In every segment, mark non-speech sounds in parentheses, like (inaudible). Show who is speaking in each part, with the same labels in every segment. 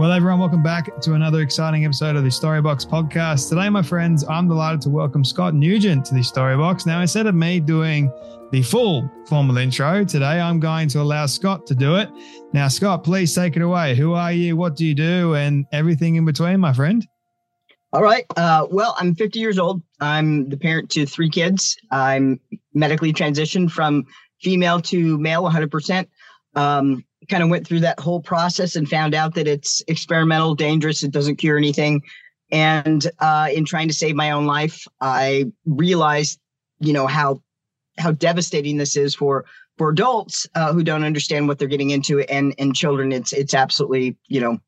Speaker 1: Well, everyone, welcome back to another exciting episode of the Storybox podcast. Today, my friends, I'm delighted to welcome Scott Newgent to the Storybox. Now, instead of me doing the full formal intro today, I'm going to allow Scott to do it. Now, Scott, please take it away. Who are you? What do you do? And everything in between, my friend.
Speaker 2: All right. Uh, well, I'm 50 years old. I'm the parent to three kids. I'm medically transitioned from female to male 100%. Um, kind of went through that whole process and found out that it's experimental, dangerous, it doesn't cure anything. And uh, in trying to save my own life, I realized, you know, how how devastating this is for for adults uh, who don't understand what they're getting into, and and children, it's it's absolutely, you know,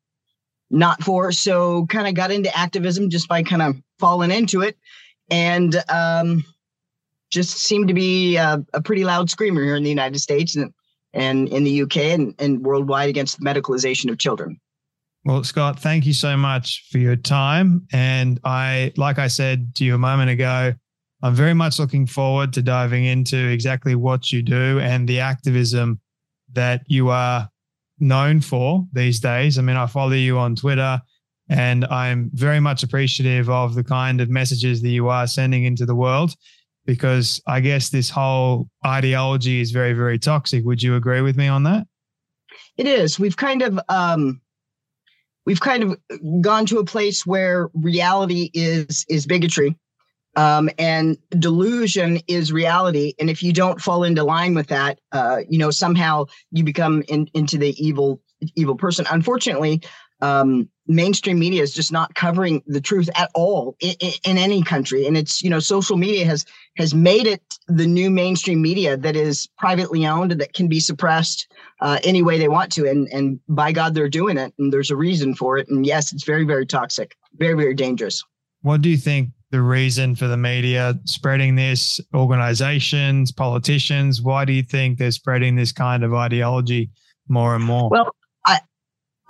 Speaker 2: not for. So, kind of got into activism just by kind of falling into it, and um, just seemed to be a, a pretty loud screamer here in the United States, and and in the UK and, and worldwide against the medicalization of children.
Speaker 1: Well, Scott, thank you so much for your time. And I, like I said to you a moment ago, I'm very much looking forward to diving into exactly what you do and the activism that you are known for these days. I mean, I follow you on Twitter and I'm very much appreciative of the kind of messages that you are sending into the world because I guess this whole ideology is very, very toxic. Would you agree with me on that?
Speaker 2: It is. We've kind of um, we've kind of gone to a place where reality is is bigotry, um, and delusion is reality. And if you don't fall into line with that, uh, you know somehow you become in, into the evil evil person. Unfortunately, um, mainstream media is just not covering the truth at all in, in, any country. And it's you know social media has has made it the new mainstream media that is privately owned that can be suppressed uh, any way they want to. And and by god they're doing it and there's a reason for it. And yes it's very very toxic very very dangerous.
Speaker 1: What do you think the reason for the media spreading this? Organizations politicians why do you think they're spreading this kind of ideology more and more?
Speaker 2: Well i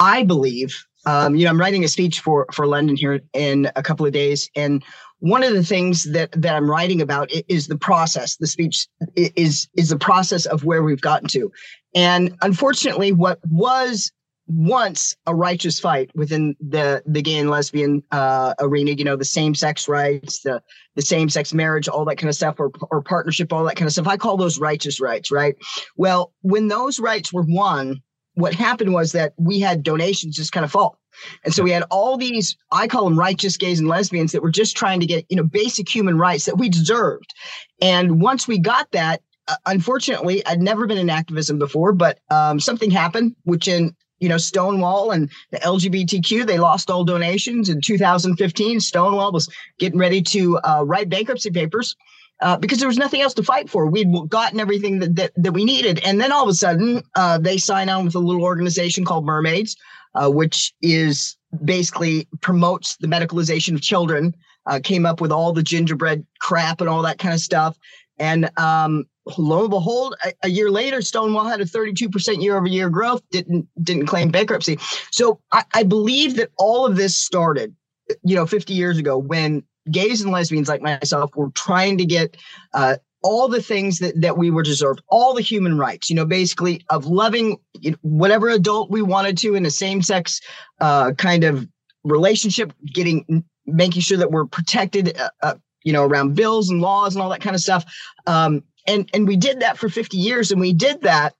Speaker 2: i believe um, you know, I'm writing a speech for for London here in a couple of days, and one of the things that that I'm writing about is the process. The speech is is the process of where we've gotten to, and unfortunately, what was once a righteous fight within the the gay and lesbian uh, arena, you know, the same sex rights, the the same sex marriage, all that kind of stuff, or or partnership, all that kind of stuff. I call those righteous rights, right? Well, when those rights were won what happened was that we had donations just kind of fall. And so we had all these, I call them righteous gays and lesbians that were just trying to get, you know, basic human rights that we deserved. And once we got that, uh, unfortunately, I'd never been in activism before, but um, something happened, which in, you know, Stonewall and the LGBTQ, they lost all donations in 2015. Stonewall was getting ready to uh, write bankruptcy papers uh, because there was nothing else to fight for. We'd gotten everything that, that, that we needed. And then all of a sudden, uh, they sign on with a little organization called Mermaids, uh, which is basically promotes the medicalization of children, uh, came up with all the gingerbread crap and all that kind of stuff. And um, lo and behold, a, a, year later, Stonewall had a 32% year over year growth, didn't didn't claim bankruptcy. So I, I believe that all of this started, you know, 50 years ago when gays and lesbians like myself were trying to get uh, all the things that, that we were deserved, all the human rights, you know, basically of loving whatever adult we wanted to in a same sex uh, kind of relationship, getting, making sure that we're protected, uh, uh, you know, around bills and laws and all that kind of stuff. Um, and, and we did that for 50 years and we did that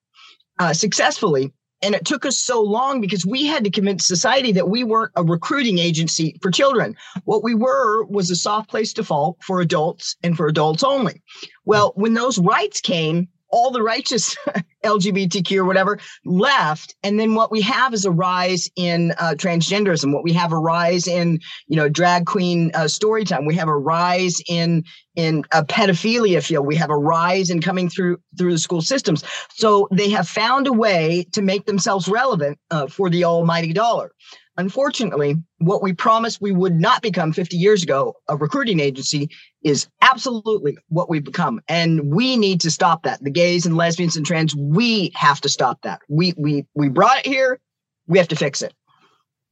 Speaker 2: uh, successfully. And it took us so long because we had to convince society that we weren't a recruiting agency for children. What we were was a soft place to fall for adults and for adults only. Well, when those rights came, all the righteous (laughs) LGBTQ or whatever left. And then what we have is a rise in uh, transgenderism. What we have a rise in, you know, drag queen uh, story time. We have a rise in in a pedophilia field. We have a rise in coming through through the school systems. So they have found a way to make themselves relevant uh, for the almighty dollar. Unfortunately, what we promised we would not become 50 years ago, a recruiting agency, is absolutely what we've become. And we need to stop that. The gays and lesbians and trans, we have to stop that. We we we brought it here. We have to fix it.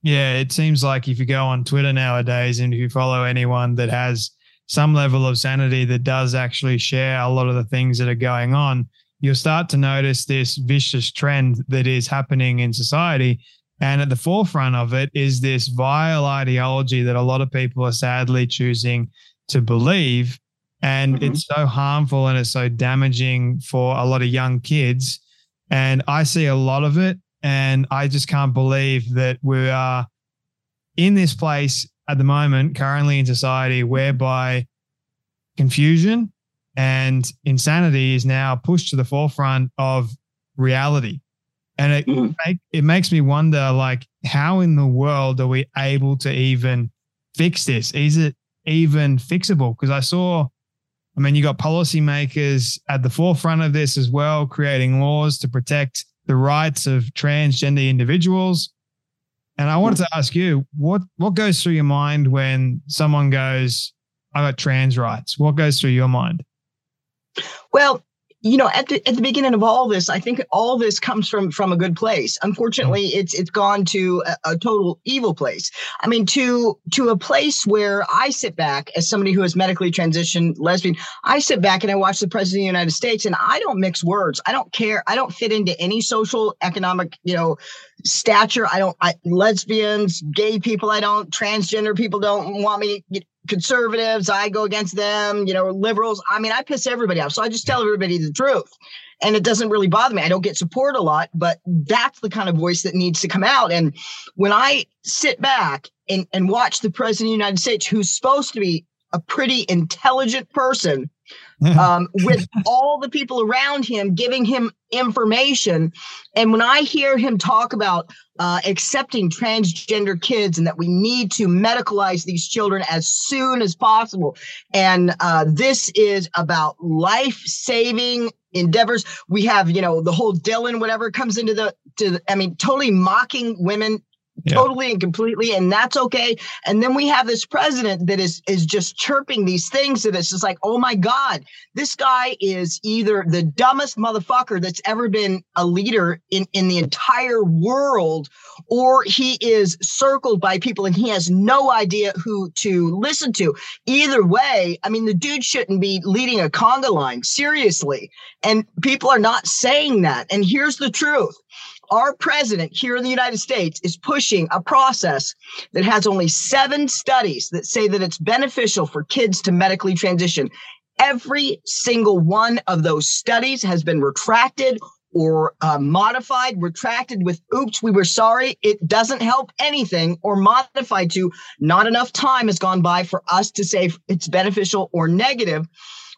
Speaker 1: Yeah, it seems like if you go on Twitter nowadays and if you follow anyone that has some level of sanity that does actually share a lot of the things that are going on, you'll start to notice this vicious trend that is happening in society and at the forefront of it is this vile ideology that a lot of people are sadly choosing to believe. And mm-hmm. it's so harmful and it's so damaging for a lot of young kids. And I see a lot of it. And I just can't believe that we are in this place at the moment, currently in society, whereby confusion and insanity is now pushed to the forefront of reality. And it mm. make, it makes me wonder, like, how in the world are we able to even fix this? Is it even fixable? Because I saw, I mean, you got policymakers at the forefront of this as well, creating laws to protect the rights of transgender individuals. And I wanted to ask you, what what goes through your mind when someone goes, "I got trans rights"? What goes through your mind?
Speaker 2: Well, you know at the at the beginning of all this i think all this comes from from a good place. Unfortunately mm-hmm. it's it's gone to a, a, total evil place. I mean to to a place where i sit back as somebody who has medically transitioned lesbian i sit back and i watch the president of the united states and i don't mix words. I don't care. I don't fit into any social economic you know stature. I don't I, lesbians gay people i don't transgender people don't want me conservatives, I go against them, you know, liberals. I mean, I piss everybody off. So I just tell everybody the truth. And it doesn't really bother me. I don't get support a lot, but that's the kind of voice that needs to come out. And when I sit back and, and watch the president of the United States, who's supposed to be a pretty intelligent person, um, (laughs) with all the people around him giving him information. And when I hear him talk about uh, accepting transgender kids and that we need to medicalize these children as soon as possible, and uh, this is about life saving endeavors. We have, you know, the whole Dylan, whatever comes into the, to the, I mean, totally mocking women yeah. totally and completely and that's okay. And then we have this president that is is just chirping these things that it's just like oh my god this guy is either the dumbest motherfucker that's ever been a leader in in the entire world or he is circled by people and he has no idea who to listen to. Either way i mean the dude shouldn't be leading a conga line seriously. And people are not saying that. And here's the truth our president here in the United States is pushing a process that has only seven studies that say that it's beneficial for kids to medically transition. Every single one of those studies has been retracted or uh, modified, retracted with oops, we were sorry. It doesn't help anything or modified to not enough time has gone by for us to say it's beneficial or negative.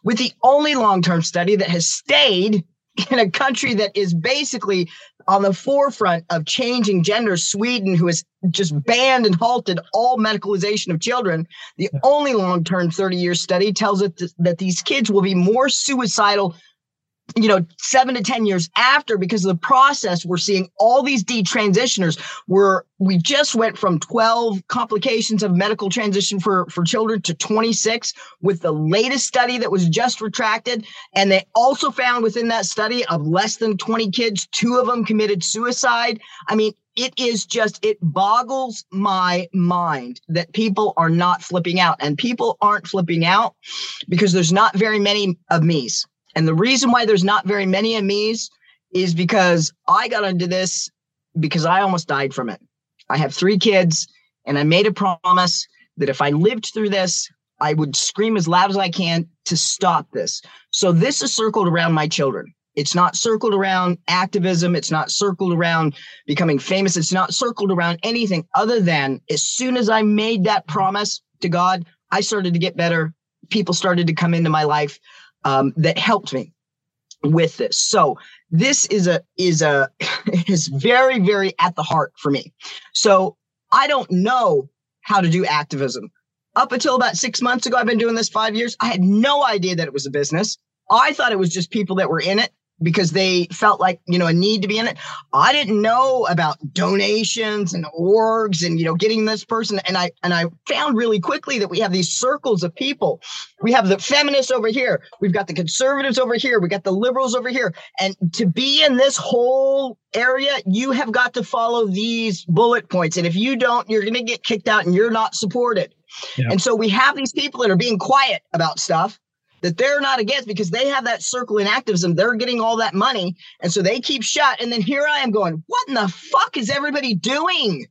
Speaker 2: With the only long term study that has stayed in a country that is basically on the forefront of changing gender, Sweden, who has just banned and halted all medicalization of children, the only long term 30 year study tells us that these kids will be more suicidal you know, seven to 10 years after, because of the process, we're seeing all these detransitioners where we just went from 12 complications of medical transition for, for children to 26 with the latest study that was just retracted. And they also found within that study of less than 20 kids, two of them committed suicide. I mean, it is just, it boggles my mind that people are not flipping out. And people aren't flipping out because there's not very many of me's. And the reason why there's not very many of me's is because I got into this because I almost died from it. I have three kids, and I made a promise that if I lived through this, I would scream as loud as I can to stop this. So this is circled around my children. It's not circled around activism. It's not circled around becoming famous. It's not circled around anything other than as soon as I made that promise to God, I started to get better. People started to come into my life um, that helped me with this. So this is a is a (laughs) is very very at the heart for me. So I don't know how to do activism. Up until about six months ago, I've been doing this five years. I had no idea that it was a business. I thought it was just people that were in it because they felt like you know a need to be in it. I didn't know about donations and orgs and you know getting this person. And i and i found really quickly that we have these circles of people. We have the feminists over here. We've got the conservatives over here. We got the liberals over here. And to be in this whole area you have got to follow these bullet points. And if you don't you're going to get kicked out and you're not supported. Yeah. and so we have these people that are being quiet about stuff that they're not against because they have that circle in activism. They're getting all that money. And so they keep shut. And then here I am going, what in the fuck is everybody doing?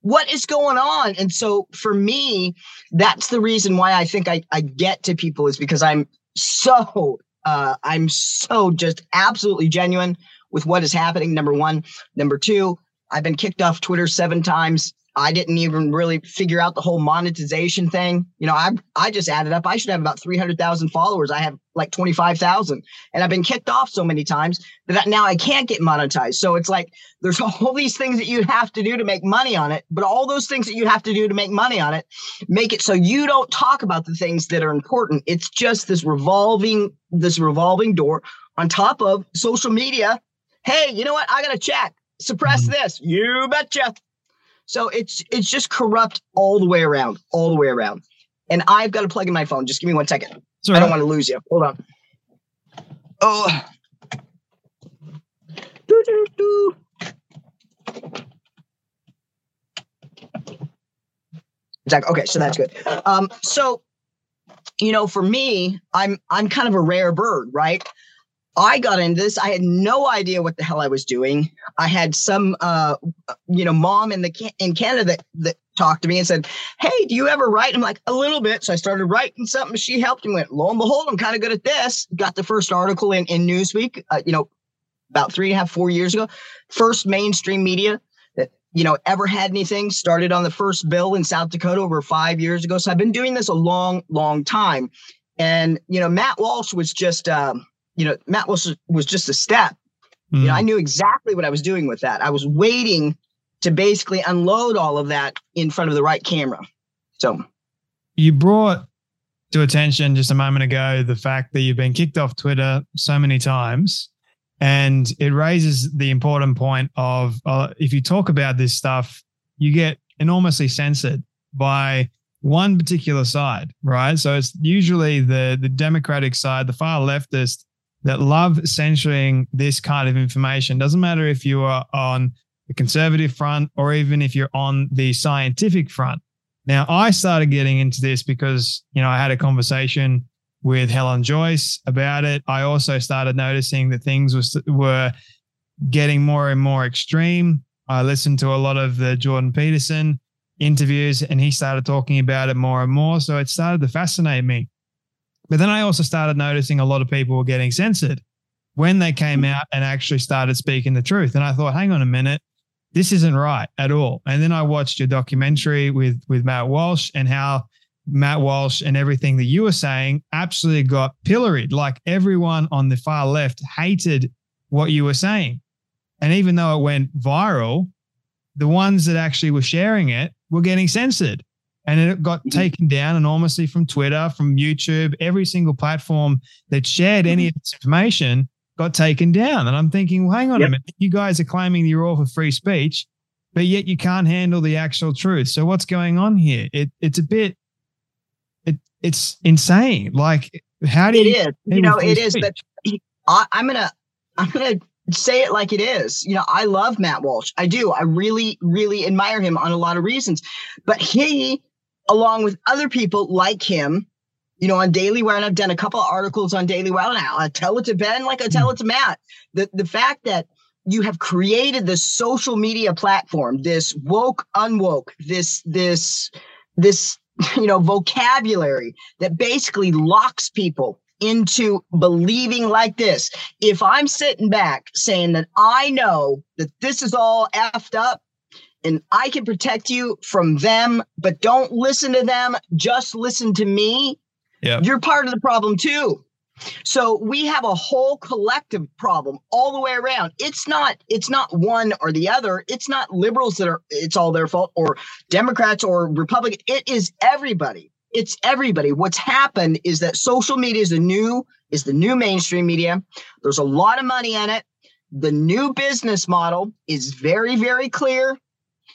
Speaker 2: What is going on? And so for me, that's the reason why I think I, I get to people is because I'm so uh, I'm so just absolutely genuine with what is happening. Number one. Number two, I've been kicked off Twitter seven times. I didn't even really figure out the whole monetization thing. You know, I I just added up. I should have about 300,000 followers. I have like 25,000 and I've been kicked off so many times that now I can't get monetized. So it's like there's (laughs) all these things that you have to do to make money on it, but all those things that you have to do to make money on it make it so you don't talk about the things that are important. It's just this revolving this revolving door on top of social media. Hey, you know what? I got to check. Suppress mm-hmm. this. You betcha. So it's it's just corrupt all the way around, all the way around. And I've got to plug in my phone. Just give me one second. Sorry. I don't want to lose you. Hold on. Oh. Do, do, do. Okay, so that's good. Um, so you know, for me, I'm I'm kind of a rare bird, right? I got into this. I had no idea what the hell I was doing. I had some, uh, you know, mom in the in Canada that, that talked to me and said, "Hey, do you ever write?" I'm like, "A little bit." So I started writing something. She helped me. Went lo and behold, I'm kind of good at this. Got the first article in in Newsweek. Uh, you know, about three and a half, four years ago. First mainstream media that you know ever had anything. Started on the first bill in South Dakota over five years ago. So I've been doing this a long, long time. And you know, Matt Walsh was just. Um, you know, Matt was was just a step. Mm. You know, I mm. knew exactly what I was doing with that. I was waiting to basically unload all of that in front of the right camera. So
Speaker 1: you brought to attention just a moment ago the fact that you've been kicked off Twitter so many times. And it raises the important point of uh, if you talk about this stuff, you get enormously censored by one particular side, right? So it's usually the the Democratic side, the far leftist, that love censoring this kind of information. Doesn't matter if you are on the conservative front or even if you're on the scientific front. Now, I started getting into this because, you know, I had a conversation with Helen Joyce about it. I also started noticing that things was, were getting more and more extreme. I listened to a lot of the Jordan Peterson interviews and he started talking about it more and more. So it started to fascinate me. But then I also started noticing a lot of people were getting censored when they came mm. out and actually started speaking the truth. And I thought, hang on a minute, this isn't right at all. And then I watched your documentary with with Matt Walsh and how Matt Walsh and everything that you were saying absolutely got pilloried. Like everyone on the far left hated what you were saying. And even though it went viral, the ones that actually were sharing it were getting censored and it got mm-hmm. taken down enormously from Twitter, from YouTube, every single platform that shared any of this information got taken down. And I'm thinking, well, hang on yep. a minute. You guys are claiming you're all for free speech, but yet you can't handle the actual truth. So what's going on here? It it's a bit it it's insane. Like how do
Speaker 2: it
Speaker 1: you
Speaker 2: is. You know, it is But I, I'm gonna I'm gonna say it like it is. You know, I love Matt Walsh. I do. I really, really admire him on a lot of reasons. But he, along with other people like him, you know, on Daily Wire, and I've done a couple of articles on Daily Wire now. I tell it to Ben like I tell it to Matt. The the fact that you have created this social media platform, this woke, unwoke, this this this (laughs) you know vocabulary that basically locks people into believing like this. If I'm sitting back saying that I know that this is all effed up and I can protect you from them, but don't listen to them, just listen to me,
Speaker 1: yeah.
Speaker 2: you're part of the problem too. So we have a whole collective problem all the way around. It's not it's not one or the other. It's not liberals that are it's all their fault or Democrats or Republican. It is everybody it's everybody. What's happened is that social media is the new is the new mainstream media. There's a lot of money in it. The new business model is very very clear.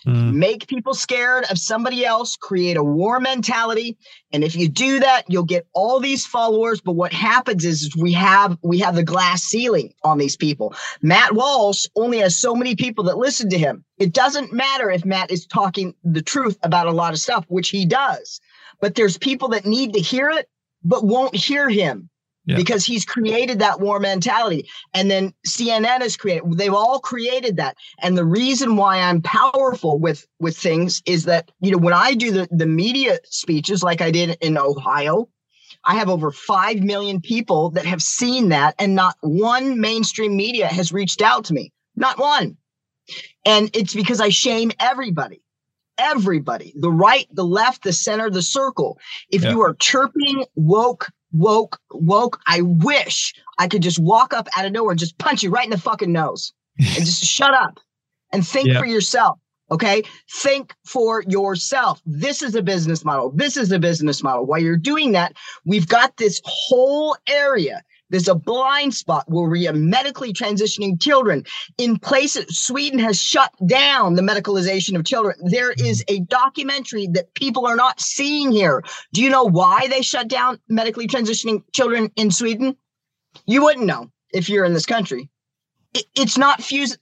Speaker 2: Mm. Make people scared of somebody else, create a war mentality, and if you do that, you'll get all these followers. But what happens is we have we have the glass ceiling on these people. Matt Walsh only has so many people that listen to him. It doesn't matter if Matt is talking the truth about a lot of stuff, which he does but there's people that need to hear it but won't hear him yeah. because he's created that war mentality. And then cnn has created they've all created that. And the reason why i'm powerful with with things is that you know when i do the, the media speeches like i did in ohio i have over 5 million people that have seen that and not one mainstream media has reached out to me. Not one. And it's because i shame everybody everybody the right, the left, the center, the circle. If yeah. you are chirping woke, woke, woke, I wish I could just walk up out of nowhere and just punch you right in the fucking nose (laughs) and just shut up and think yeah. for yourself. Okay. Think for yourself. This is a business model. This is a business model. While you're doing that, we've got this whole area there's a blind spot where we are medically transitioning children. In places, Sweden has shut down the medicalization of children. There is a documentary that people are not seeing here. Do you know why they shut down medically transitioning children in Sweden? You wouldn't know if you're in this country. It, it's not fused.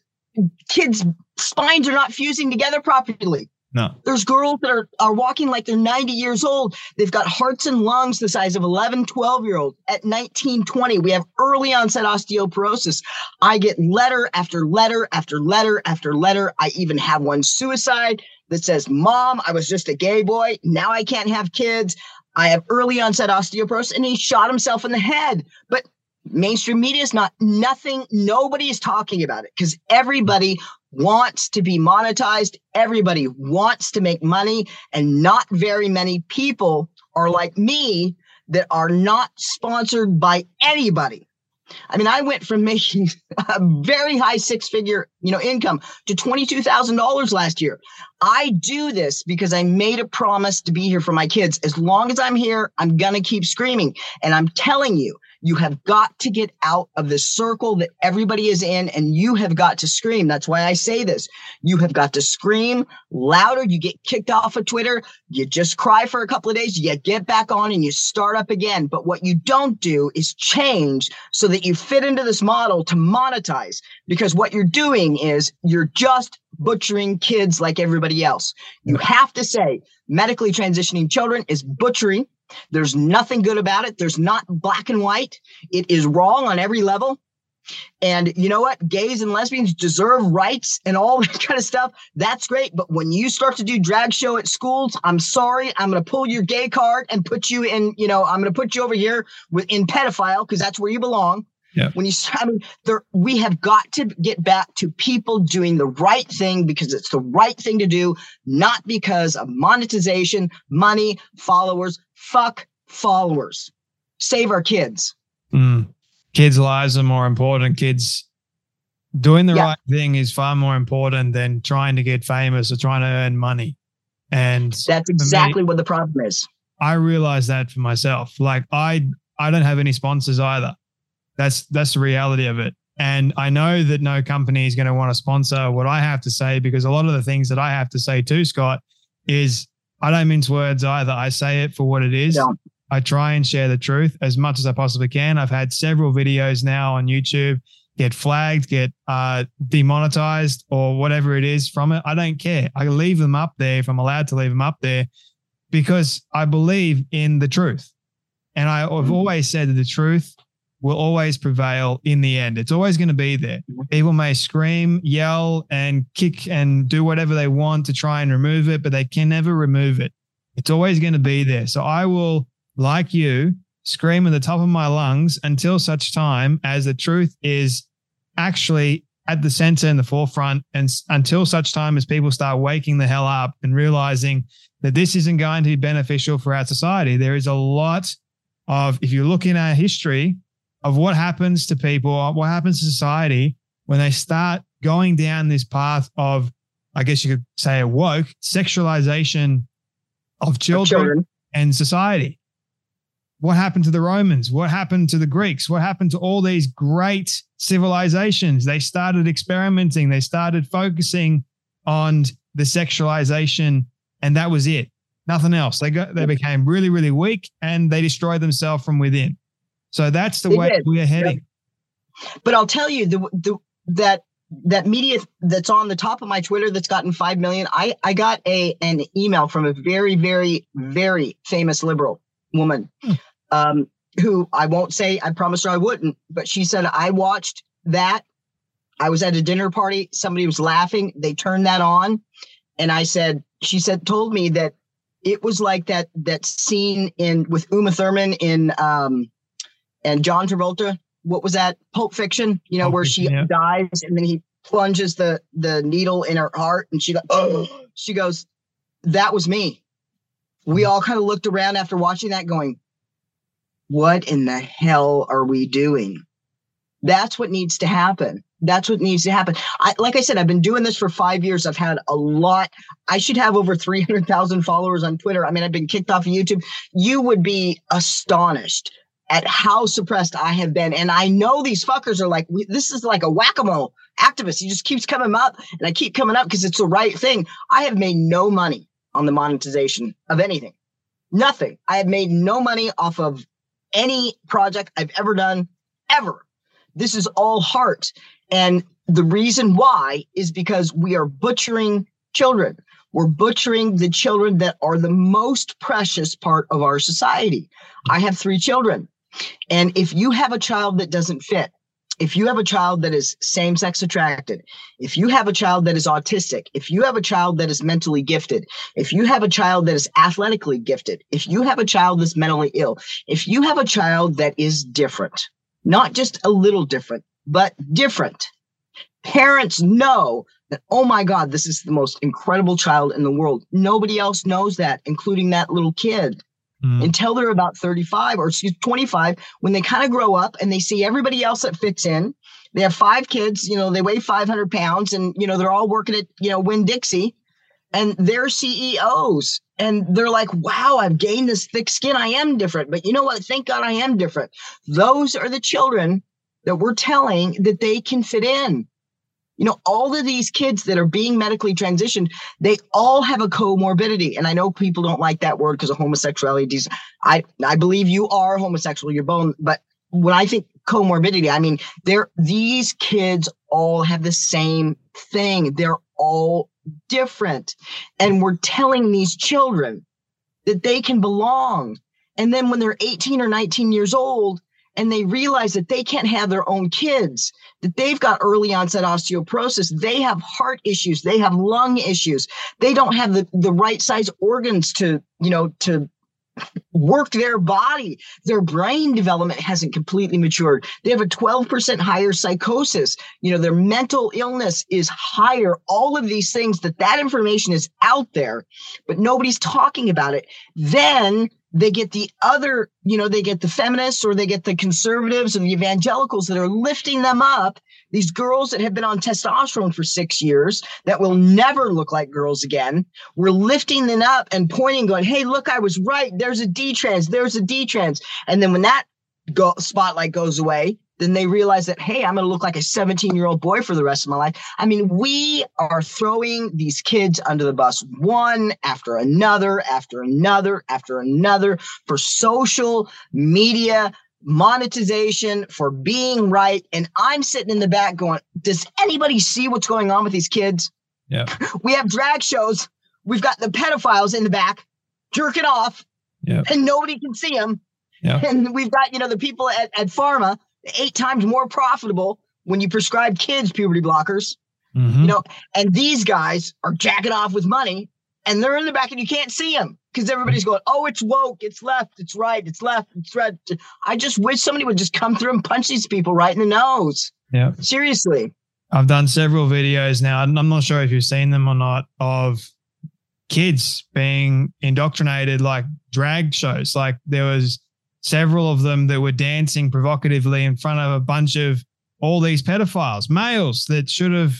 Speaker 2: Kids' spines are not fusing together properly.
Speaker 1: No.
Speaker 2: There's girls that are, are walking like they're 90 years old. They've got hearts and lungs the size of 11, 12 year old. At 19, 20, we have early onset osteoporosis. I get letter after letter after letter after letter. I even have one suicide that says, Mom, I was just a gay boy. Now I can't have kids. I have early onset osteoporosis. And he shot himself in the head. But mainstream media is not nothing nobody is talking about it because everybody wants to be monetized. Everybody wants to make money, and not very many people are like me that are not sponsored by anybody. I mean, I went from making (laughs) a very high six figure, you know, income to $22,000 last year. I do this because I made a promise to be here for my kids. As long as I'm here, I'm to keep screaming. And I'm telling you, you have got to get out of the circle that everybody is in, and you have got to scream. That's why I say this. You have got to scream louder. You get kicked off of Twitter. You just cry for a couple of days. You get back on and you start up again. But what you don't do is change so that you fit into this model to monetize. Because what you're doing is you're just butchering kids like everybody else. You have to say medically transitioning children is butchery there's nothing good about it. There's not black and white. It is wrong on every level. And you know what? Gays and lesbians deserve rights and all (laughs) that kind of stuff. That's great. But when you start to do drag show at schools, I'm sorry. I'm going to pull your gay card and put you in, you know, I'm going to put you over here with in pedophile because that's where you belong.
Speaker 1: Yeah.
Speaker 2: When you, I mean, there, we have got to get back to people doing the right thing because it's the right thing to do, not because of monetization, money, followers. Fuck followers. Save our kids.
Speaker 1: Mm. Kids' lives are more important. Kids doing the yeah. right thing is far more important than trying to get famous or trying to earn money. And
Speaker 2: that's exactly me, what the problem is.
Speaker 1: I realize that for myself. Like I I don't have any sponsors either. That's that's the reality of it. And I know that no company is going to want to sponsor what I have to say because a lot of the things that I have to say too, Scott, is I don't mince words either. I say it for what it is. Yeah. I try and share the truth as much as I possibly can. I've had several videos now on YouTube get flagged, get uh, demonetized, or whatever it is from it. I don't care. I leave them up there if I'm allowed to leave them up there because I believe in the truth. And I, have mm-hmm. always said that the truth will always prevail in the end. It's always going to be there. People may scream, yell, and kick and do whatever they want to try and remove it, but they can never remove it. It's always going to be there. So I will, like you, scream at the top of my lungs until such time as the truth is actually at the center and the forefront and until such time as people start waking the hell up and realizing that this isn't going to be beneficial for our society there is a lot of if you look in our history of what happens to people, uh, what happens to society when they start going down this path of, I guess you could say, a woke sexualization of children, of children, and society. What happened to the Romans? What happened to the Greeks? What happened to all these great civilizations? They started experimenting, they started focusing on the sexualization, and that was it. Nothing else. They got they became really, really weak and they destroyed themselves from within. So that's the way we are heading.
Speaker 2: Yep. But I'll tell you the, the that that media that's on the top of my Twitter that's gotten five million. I I got a an email from a very very very famous liberal woman, hmm. um, who I won't say. I promised her I wouldn't, but she said I watched that. I was at a dinner party. Somebody was laughing. They turned that on, and I said. She said told me that it was like that that scene in with Uma Thurman in um, and John Travolta. What was that? Pulp Fiction. You know, Pulp where she yeah. dies and then he plunges the the needle in her heart, and she goes, (gasps) oh, she goes, that was me. We all kind of looked around after watching that, going, what in the hell are we doing? That's what needs to happen. That's what needs to happen. I, like I said, I've been doing this for five years. I've had a lot. I should have over 300,000 followers on Twitter. I mean, I've been kicked off of YouTube. You would be astonished at how suppressed I have been. And I know these fuckers are like, this is like a whack a mole activist. He just keeps coming up and I keep coming up because it's the right thing. I have made no money on the monetization of anything. Nothing. I have made no money off of any project I've ever done, ever. This is all heart. And the reason why is because we are butchering children. We're butchering the children that are the most precious part of our society. I have three children. And if you have a child that doesn't fit, if you have a child that is same sex attracted, if you have a child that is autistic, if you have a child that is mentally gifted, if you have a child that is athletically gifted, if you have a child that's mentally ill, if you have a child that is different, not just a little different, but different, parents know that, oh my God, this is the most incredible child in the world. Nobody else knows that, including that little kid mm. until they're about 35 or excuse 25 when they kind of grow up and they see everybody else that fits in. They have five kids you know they weigh 500 pounds and you know they're all working at you know winn-dixie and they're ceos and they're like wow i've gained this thick skin. I am different. But you know what? Thank god i am different. Those are the children that we're telling that they can fit in you know, all of these kids that are being medically transitioned, they all have a comorbidity. And I know people don't like that word because of homosexuality. I, I believe you are homosexual, you're bone, but when I think comorbidity, I mean, they're these kids all have the same thing. They're all different. And we're telling these children that they can belong. And then when they're 18 or 19 years old, and they realize that they can't have their own kids, that they've got early onset osteoporosis, they have heart issues, they have lung issues, they don't have the, the right size organs to, you know, to work their body. Their brain development hasn't completely matured. They have a 12% higher psychosis. You know, their mental illness is higher. All of these things that that information is out there, but nobody's talking about it. Then they get the other, you know, they get the feminists or they get the conservatives and the evangelicals that are lifting them up. These girls that have been on testosterone for six years that will never look like girls again. We're lifting them up and pointing, going, Hey, look, I was right. There's a D trans. There's a D trans. And then when that go- spotlight goes away, then they realize that, hey, I'm going to look like a 17 year old boy for the rest of my life. I mean, we are throwing these kids under the bus one after another, after another, after another for social media monetization, for being right. And I'm sitting in the back going, does anybody see what's going on with these kids?
Speaker 1: Yeah. (laughs)
Speaker 2: We have drag shows. We've got the pedophiles in the back jerking off
Speaker 1: Yeah.
Speaker 2: and nobody can see them.
Speaker 1: Yeah.
Speaker 2: And we've got, you know, the people at, at pharma, eight times more profitable when you prescribe kids puberty blockers,
Speaker 1: Mhm.
Speaker 2: you know, and these guys are jacking off with money and they're in the back and you can't see them because everybody's going, oh, it's woke, it's left, it's right, it's left, it's right. I just wish somebody would just come through and punch these people right in the nose.
Speaker 1: Yeah.
Speaker 2: Seriously.
Speaker 1: I've done several videos now, and I'm not sure if you've seen them or not, of kids being indoctrinated like drag shows. Like there was several of them that were dancing provocatively in front of a bunch of all these pedophiles, males that should have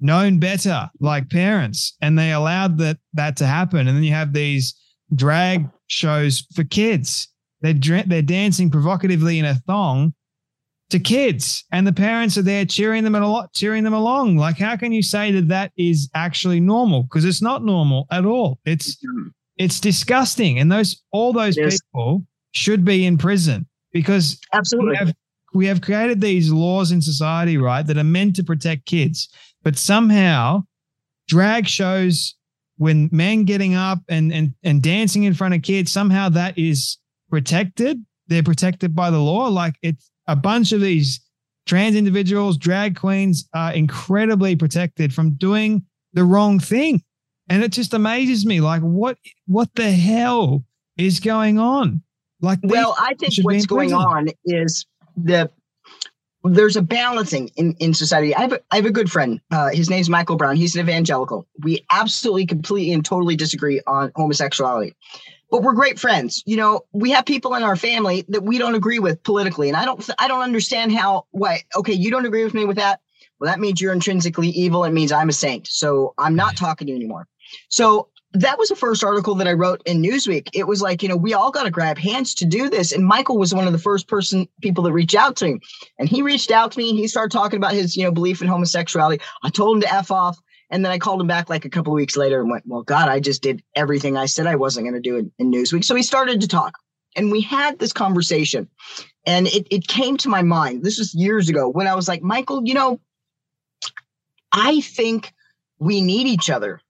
Speaker 1: known better, like parents, and they allowed that that to happen. And then you have these drag shows for kids. They're they're dancing provocatively in a thong to kids and the parents are there cheering them and a lot cheering them along like how can you say that that is actually normal because it's not normal at all it's mm-hmm. it's disgusting and those all those
Speaker 2: Yes.
Speaker 1: people should be in prison because we have we have created these laws in society right that are meant to protect kids. But somehow drag shows when men getting up and and and dancing in front of kids somehow that is protected. They're protected by the law. Like it's a bunch of these trans individuals drag queens are incredibly protected from doing the wrong thing. And it just amazes me like what what the hell is going on like
Speaker 2: Well, I think what's going on is the there's a balancing in, in society. I have a, I have a good friend. Uh, his name's Michael Brown. He's an evangelical. We absolutely, completely, and totally disagree on homosexuality, but we're great friends. You know, we have people in our family that we don't agree with politically, and I don't I don't understand how. Why? Okay, you don't agree with me with that. Well, that means you're intrinsically evil. It means I'm a saint. So I'm not talking to you anymore. So that was the first article that I wrote in Newsweek. It was like, you know, we all got to grab hands to do this. And Michael was one of the first person people that reached out to me. And he reached out to me and he started talking about his, you know, belief in homosexuality. I told him to F off. And then I called him back like a couple weeks later and went, Well, God, I just did everything I said I wasn't going to do in, in Newsweek. So he started to talk. And we had this conversation. And it, it came to my mind. This was years ago when I was like, Michael, you know, I think we need each other.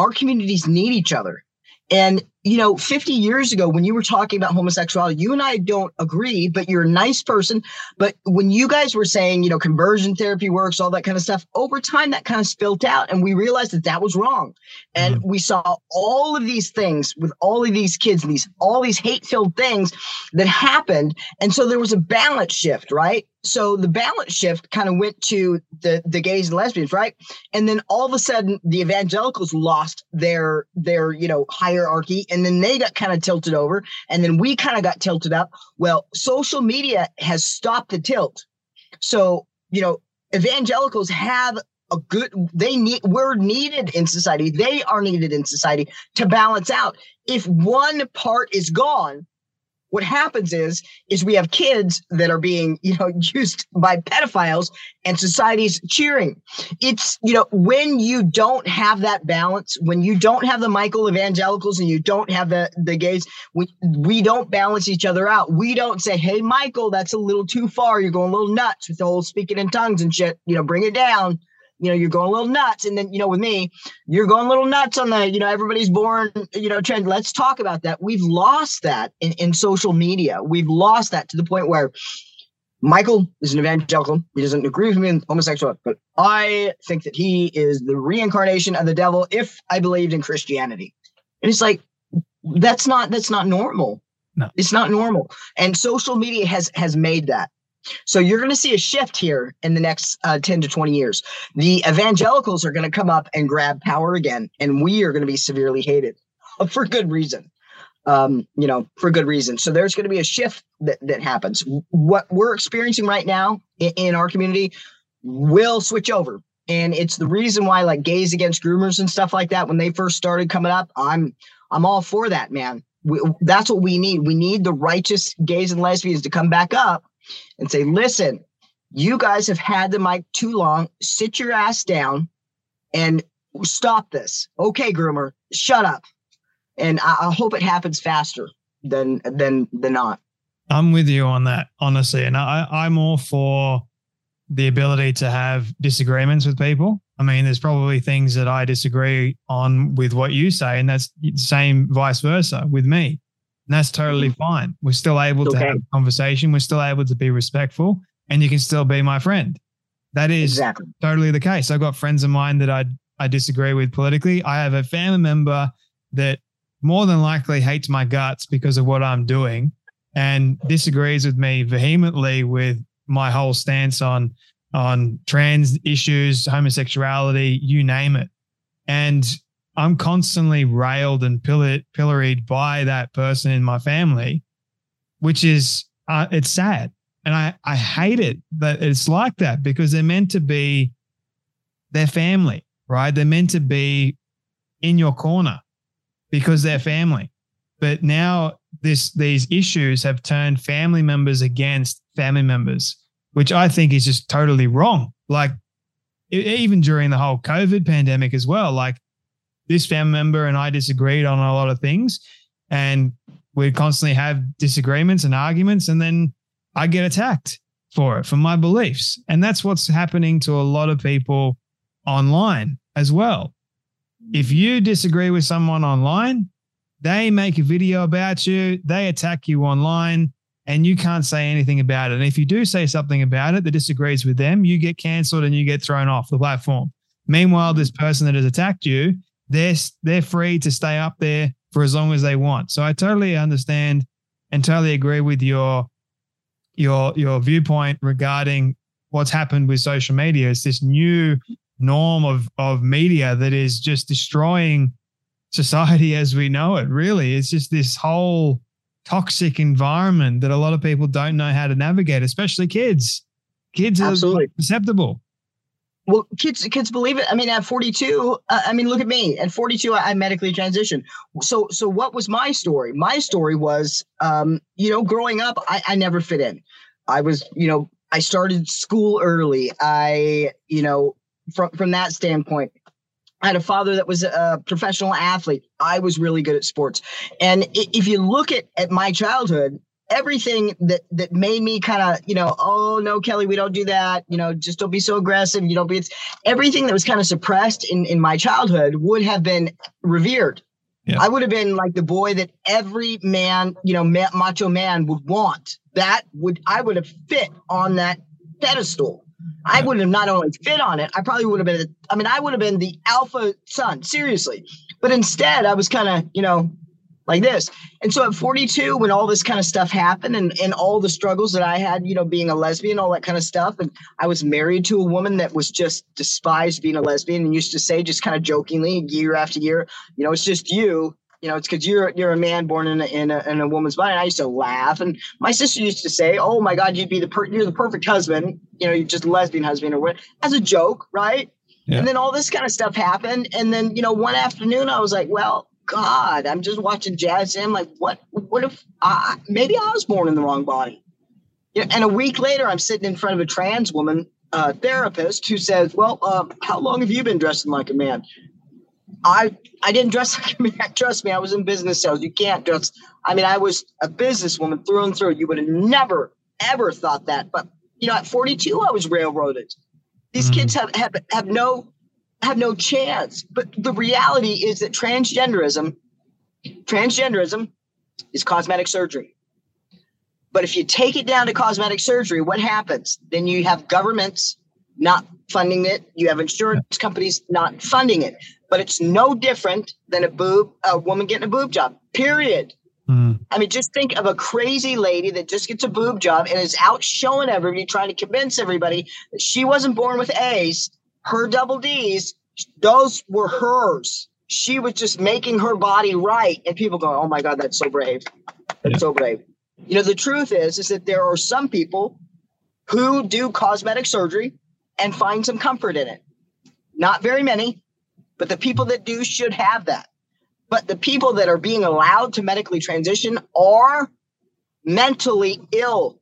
Speaker 2: Our communities need each other. And, you know, 50 years ago, when you were talking about homosexuality, you and I don't agree, but you're a nice person. But when you guys were saying, you know, conversion therapy works, all that kind of stuff, over time, that kind of spilt out. And we realized that that was wrong. And mm-hmm. we saw all of these things with all of these kids these, all these hate filled things that happened. And so there was a balance shift, right? So the balance shift kind of went to the, the gays and lesbians, right? And then all of a sudden the evangelicals lost their, their, you know, hierarchy and then they got kind of tilted over and then we kind of got tilted up. Well, social media has stopped the tilt. So, you know, evangelicals have a good they need we're needed in society. They are needed in society to balance out. If one part is gone, what happens is is we have kids that are being you know (laughs) used by pedophiles and society's cheering. It's you know when you don't have that balance when you don't have the michael evangelicals and you don't have the the gays we we don't balance each other out. We don't say hey michael that's a little too far. You're going a little nuts with the whole speaking in tongues and shit. You know bring it down you know you're going a little nuts. And then you know with me you're going a little nuts on the you know everybody's born you know trend. Let's talk about that. We've lost that in, in social media. We've lost that to the point where michael is an evangelical. He doesn't agree with me in homosexuality but i think that he is the reincarnation of the devil if i believed in christianity. And it's like that's not that's not normal.
Speaker 1: No.
Speaker 2: it's not normal. And social media has has made that so you're going to see a shift here in the next uh, 10 to 20 years. The evangelicals are going to come up and grab power again, and we are going to be severely hated (laughs) for good reason. Um, you know, for good reason. So there's going to be a shift that, that happens. What we're experiencing right now in, in our community will switch over. And it's the reason why like gays against groomers and stuff like that, when they first started coming up, I'm I'm all for that, man. We, that's what we need. We need the righteous gays and lesbians to come back up and say, listen, You guys have had the mic too long. Sit your ass down and stop this. Okay, groomer, shut up. And I, I hope it happens faster than than than not.
Speaker 1: I'm with you on that, honestly. And I, I'm all for the ability to have disagreements with people. I mean, there's probably things that I disagree on with what you say, and that's same vice versa with me. And that's totally mm-hmm. fine. We're still able okay. to have a conversation. We're still able to be respectful, and you can still be my friend. That is exactly. totally the case. I've got friends of mine that I I disagree with politically. I have a family member that more than likely hates my guts because of what I'm doing and disagrees with me vehemently with my whole stance on on trans issues, homosexuality, you name it. And I'm constantly railed and pillar- pilloried by that person in my family, which is uh, it's sad, and I I hate it that it's like that because they're meant to be their family, right? They're meant to be in your corner because they're family. But now this these issues have turned family members against family members, which I think is just totally wrong. Like even during the whole COVID pandemic as well, like this family member and I disagreed on a lot of things and we constantly have disagreements and arguments and then I get attacked for it, for my beliefs. And that's what's happening to a lot of people online as well. If you disagree with someone online, they make a video about you, they attack you online, and you can't say anything about it. And if you do say something about it that disagrees with them, you get canceled and you get thrown off the platform. Meanwhile, this person that has attacked you they're they're free to stay up there for as long as they want. So I totally understand and totally agree with your your your viewpoint regarding what's happened with social media. It's this new norm of of media that is just destroying society (laughs) as we know it. Really, it's just this whole toxic environment that a lot of people don't know how to navigate, especially kids. Kids are Absolutely. susceptible
Speaker 2: well kids kids believe it. I mean at 42 uh, i mean look at me. At 42 I, I, medically transitioned. So so what was my story? My story was um you know growing up I, I never fit in. I was you know i started school early. I you know from from that standpoint I had a father that was a professional athlete. I was really good at sports. And if you look at, at my childhood, everything that that made me kind of you know oh no kelly we don't do that. You know just don't be so aggressive. You don't be it's everything that was kind of suppressed in in my childhood would have been revered. Yeah. i would have been like the boy that every man you know ma- macho man would want. That would i would have fit on that pedestal. Yeah. i would have not only fit on it i probably would have been i mean i would have been the alpha son seriously. But instead i was kind of you know like this. And so at 42, when all this kind of stuff happened and, and all the struggles that I had, you know, being a lesbian, all that kind of stuff, and I was married to a woman that was just despised being a lesbian and used to say, just kind of jokingly, year after year, you know, it's just you. You know, it's because you're you're a man born in a, in a, in a woman's body. And I used to laugh, and my sister used to say, "Oh my God, you'd be the per- you're the perfect husband. You know, you're just a lesbian husband or what?" As a joke, right? Yeah. And then all this kind of stuff happened. And then, you know, one afternoon I was like, well, God, I'm just watching jazz. And I'm like, what? What if I, maybe I was born in the wrong body? You know, and a week later, I'm sitting in front of a trans woman uh, therapist who says, "Well, uh, how long have you been dressing like a man?" I I didn't dress (laughs) like a man. Trust me, I was in business sales. You can't dress. I mean, I was a businesswoman through and through. You would have never ever thought that. But you know, at 42, I was railroaded. These mm-hmm. kids have, have have no have no chance. But the reality is that transgenderism, transgenderism is cosmetic surgery. But if you take it down to cosmetic surgery, what happens? Then you have governments not funding it. You have insurance companies not funding it. But it's no different than a boob, a woman getting a boob job. Period. Mm. I mean, just think of a crazy lady that just gets a boob job and is out showing everybody, trying to convince everybody that she wasn't born with A's her double D's, those were hers. She was just making her body right. And people go, oh my God, that's so brave. That's yeah. so brave. You know, the truth is, is that there are some people who do cosmetic surgery and find some comfort in it. Not very many, but the people that do should have that. But the people that are being allowed to medically transition are mentally ill,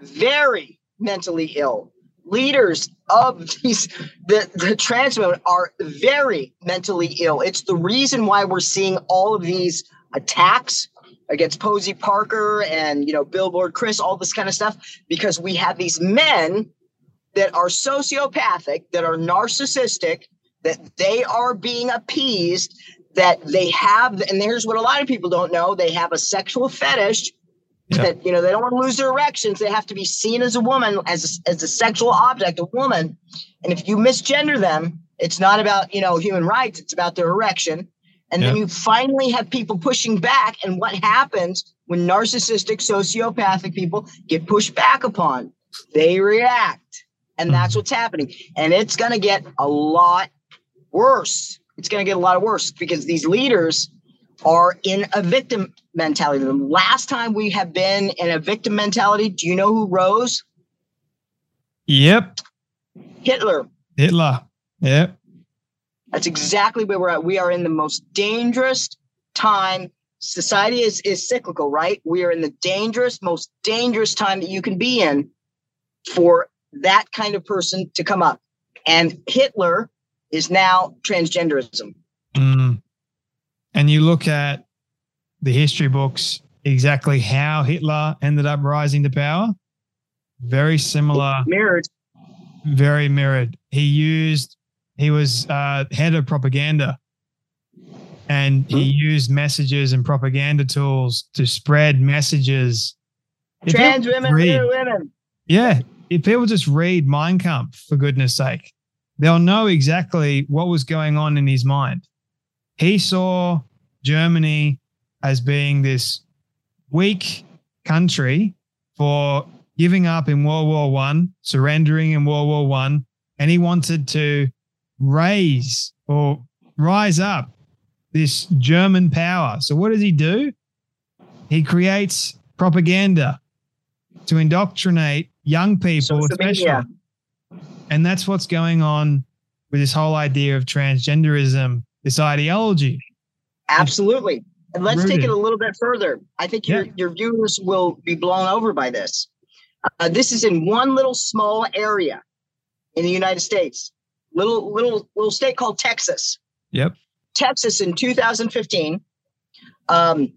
Speaker 2: very mentally ill leaders of these the, the trans movement are very mentally ill. It's the reason why we're seeing all of these attacks against Posie Parker and you know Billboard Chris, all this kind of stuff, because we have these men that are sociopathic, that are narcissistic, that they are being appeased, that they have, and here's what a lot of people don't know: they have a sexual fetish. Yeah. That you know they don't want to lose their erections. They have to be seen as a woman, as a, as a sexual object, a woman. And if you misgender them, it's not about you know human rights. It's about their erection and then you finally have people pushing back. And what happens when narcissistic, sociopathic people get pushed back upon? They react. And hmm. that's what's happening. And it's going to get a lot worse. It's going to get a lot worse because these leaders are in a victim mentality. The last time we have been in a victim mentality, do you know who rose?
Speaker 1: Yep.
Speaker 2: Hitler.
Speaker 1: Hitler. Yep.
Speaker 2: That's exactly where we're at. We are in the most dangerous time. Society is, is cyclical, right? We are in the dangerous, most dangerous time that you can be in for that kind of person to come up. And Hitler is now transgenderism.
Speaker 1: Mm. And you look at the history books, exactly how Hitler ended up rising to power. Very similar.
Speaker 2: Mirrored.
Speaker 1: Very mirrored. He used he was uh, head of propaganda and he hmm. used messages and propaganda tools to spread messages.
Speaker 2: If Trans women, read, women.
Speaker 1: Yeah. If people just read Mein Kampf, for goodness sake, they'll know exactly what was going on in his mind. He saw Germany as being this weak country for giving up in World War One, surrendering in World War One, and he wanted to raise or rise up this German power. So, what does he do? He creates propaganda to indoctrinate young people, especially. And that's what's going on with this whole idea of transgenderism, this ideology.
Speaker 2: Absolutely. And let's take it a little bit further. I think your, yeah. your viewers will be blown over by this. Uh, this is in one little small area in the United States little little little state called Texas.
Speaker 1: Yep.
Speaker 2: Texas in 2015, um,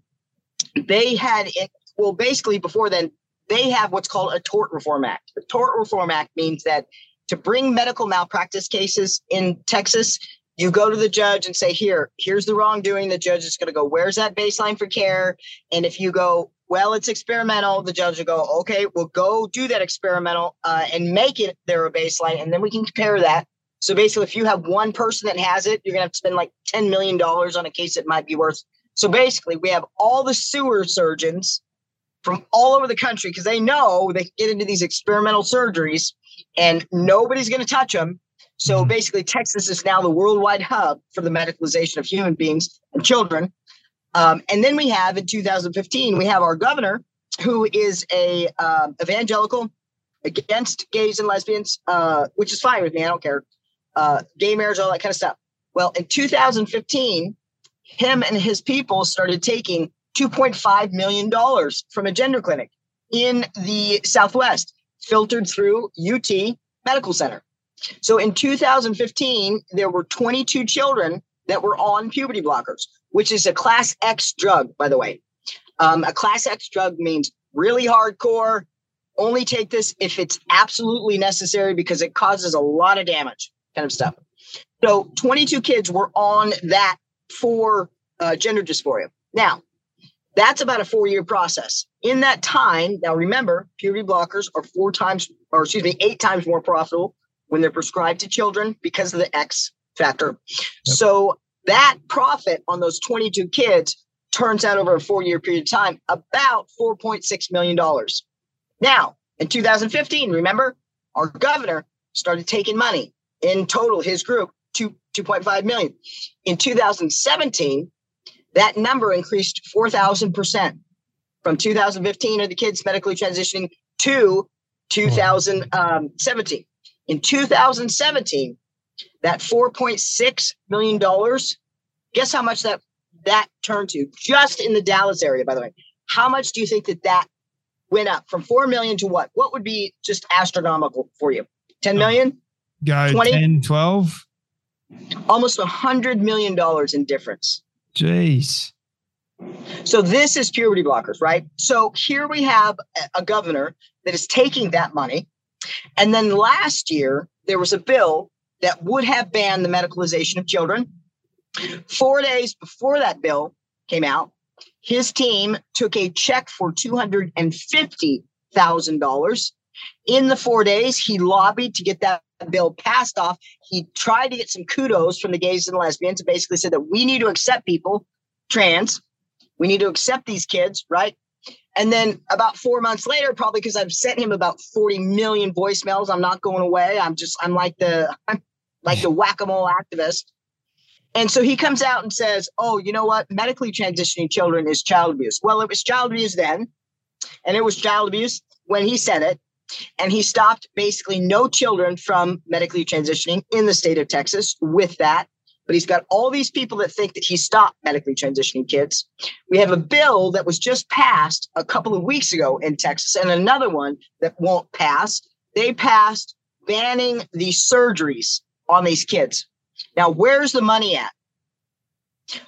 Speaker 2: they had it. Well, basically, before then, they have what's called a tort reform act. The tort reform act means that to bring medical malpractice cases in Texas, you go to the judge and say, "Here, here's the wrongdoing." The judge is going to go, "Where's that baseline for care?" And if you go, "Well, it's experimental," the judge will go, "Okay, we'll go do that experimental uh, and make it there a baseline, and then we can compare that." So basically, if you have one person that has it, you're gonna have to spend like $10 million on a case that might be worth. So basically, we have all the sewer surgeons from all over the country because they know they get into these experimental surgeries and nobody's going to touch them. So mm-hmm. basically, Texas is now the worldwide hub for the medicalization of human beings and children. Um, and then we have in 2015, we have our governor who is a uh, evangelical against gays and lesbians, uh, which is fine with me. I don't care uh, gay marriage, all that kind of stuff. Well, in 2015, him and his people started taking $2.5 million from a gender clinic in the Southwest, filtered through UT Medical Center. So in 2015, there were 22 children that were on puberty blockers, which is a class X drug, by the way. Um, a class X drug means really hardcore. Only take this if it's absolutely necessary because it causes a lot of damage kind of stuff. So 22 kids were on that for uh, gender dysphoria. Now, that's about a four year process. In that time, now remember, puberty blockers are four times, or excuse me, eight times more profitable when they're prescribed to children because of the X factor. Yep. So that profit on those 22 kids turns out over a four year period of time about $4.6 million. Now, in 2015, remember, our governor started taking money in total, his group, two, 2.5 million. In 2017, that number increased 4,000% from 2015 of the kids medically transitioning to hmm. 2017. Um, In 2017, that 4.6 million dollars, guess how much that that turned to just in the Dallas area, by the way. How much do you think that that went up from 4 million to what? What would be just astronomical for you? 10 million?
Speaker 1: Go
Speaker 2: 20?
Speaker 1: 10, 12.
Speaker 2: Almost a hundred million dollars in difference.
Speaker 1: Jeez.
Speaker 2: So this is puberty blockers, right? So here we have a governor that is taking that money. And then last year, there was a bill that would have banned the medicalization of children. Four days before that bill came out, his team took a check for $250,000. In the four days, he lobbied to get that bill passed off. He tried to get some kudos from the gays and lesbians and basically said that we need to accept people, trans, we need to accept these kids, right? And then about four months later, probably because I've sent him about 40 million voicemails, I'm not going away. I'm just, I'm like the, (laughs) I'm like the whack-a-mole activist. And so he comes out and says, Oh, you know what? Medically transitioning children is child abuse. Well, it was child abuse then, and it was child abuse when he said it. And he stopped basically no children from medically transitioning in the state of Texas with that. But he's got all these people that think that he stopped medically transitioning kids. We have a bill that was just passed a couple of weeks ago in Texas, and another one that won't pass. They passed banning the surgeries on these kids. Now, where's the money at?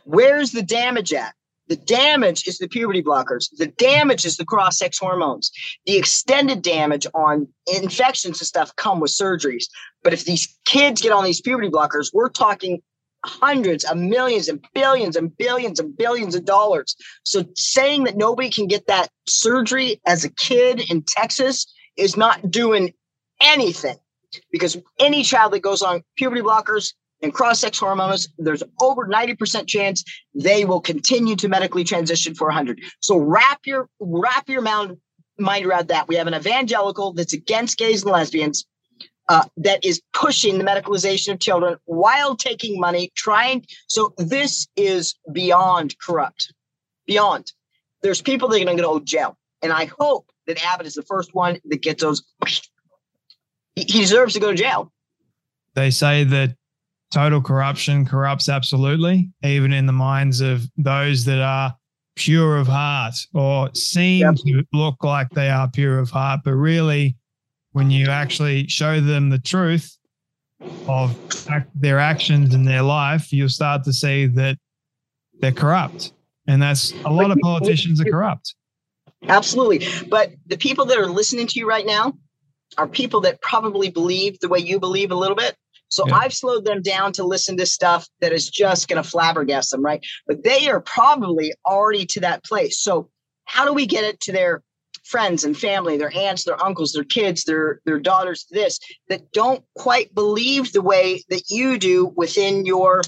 Speaker 2: Where's the damage at? The damage is the puberty blockers. The damage is the cross sex hormones. The extended damage on infections and stuff come with surgeries. But if these kids get on these puberty blockers, we're talking hundreds of millions and billions and billions and billions of dollars. So saying that nobody can get that surgery as a kid in Texas is not doing anything because any child that goes on puberty blockers and cross-sex hormones, there's over 90% chance they will continue to medically transition for 100. So wrap your wrap your mind around that. We have an evangelical that's against gays and lesbians uh, that is pushing the medicalization of children while taking money, trying. So this is beyond corrupt. Beyond. There's people that are going to go to jail. And I hope that Abbott is the first one that gets those. He deserves to go to jail.
Speaker 1: They say that total corruption corrupts absolutely, even in the minds of those that are pure of heart or seem
Speaker 2: Yep.
Speaker 1: to look like they are pure of heart. But really, when you actually show them the truth of their actions and their life, you'll start to see that they're corrupt. And that's a lot of politicians are corrupt.
Speaker 2: Absolutely. But the people that are listening to you right now are people that probably believe the way you believe a little bit. So
Speaker 1: Yeah.
Speaker 2: I've slowed them down to listen to stuff that is just going to flabbergast them, right? But they are probably already to that place. So how do we get it to their friends and family, their aunts, their uncles, their kids, their their daughters, this that don't quite believe the way that you do within your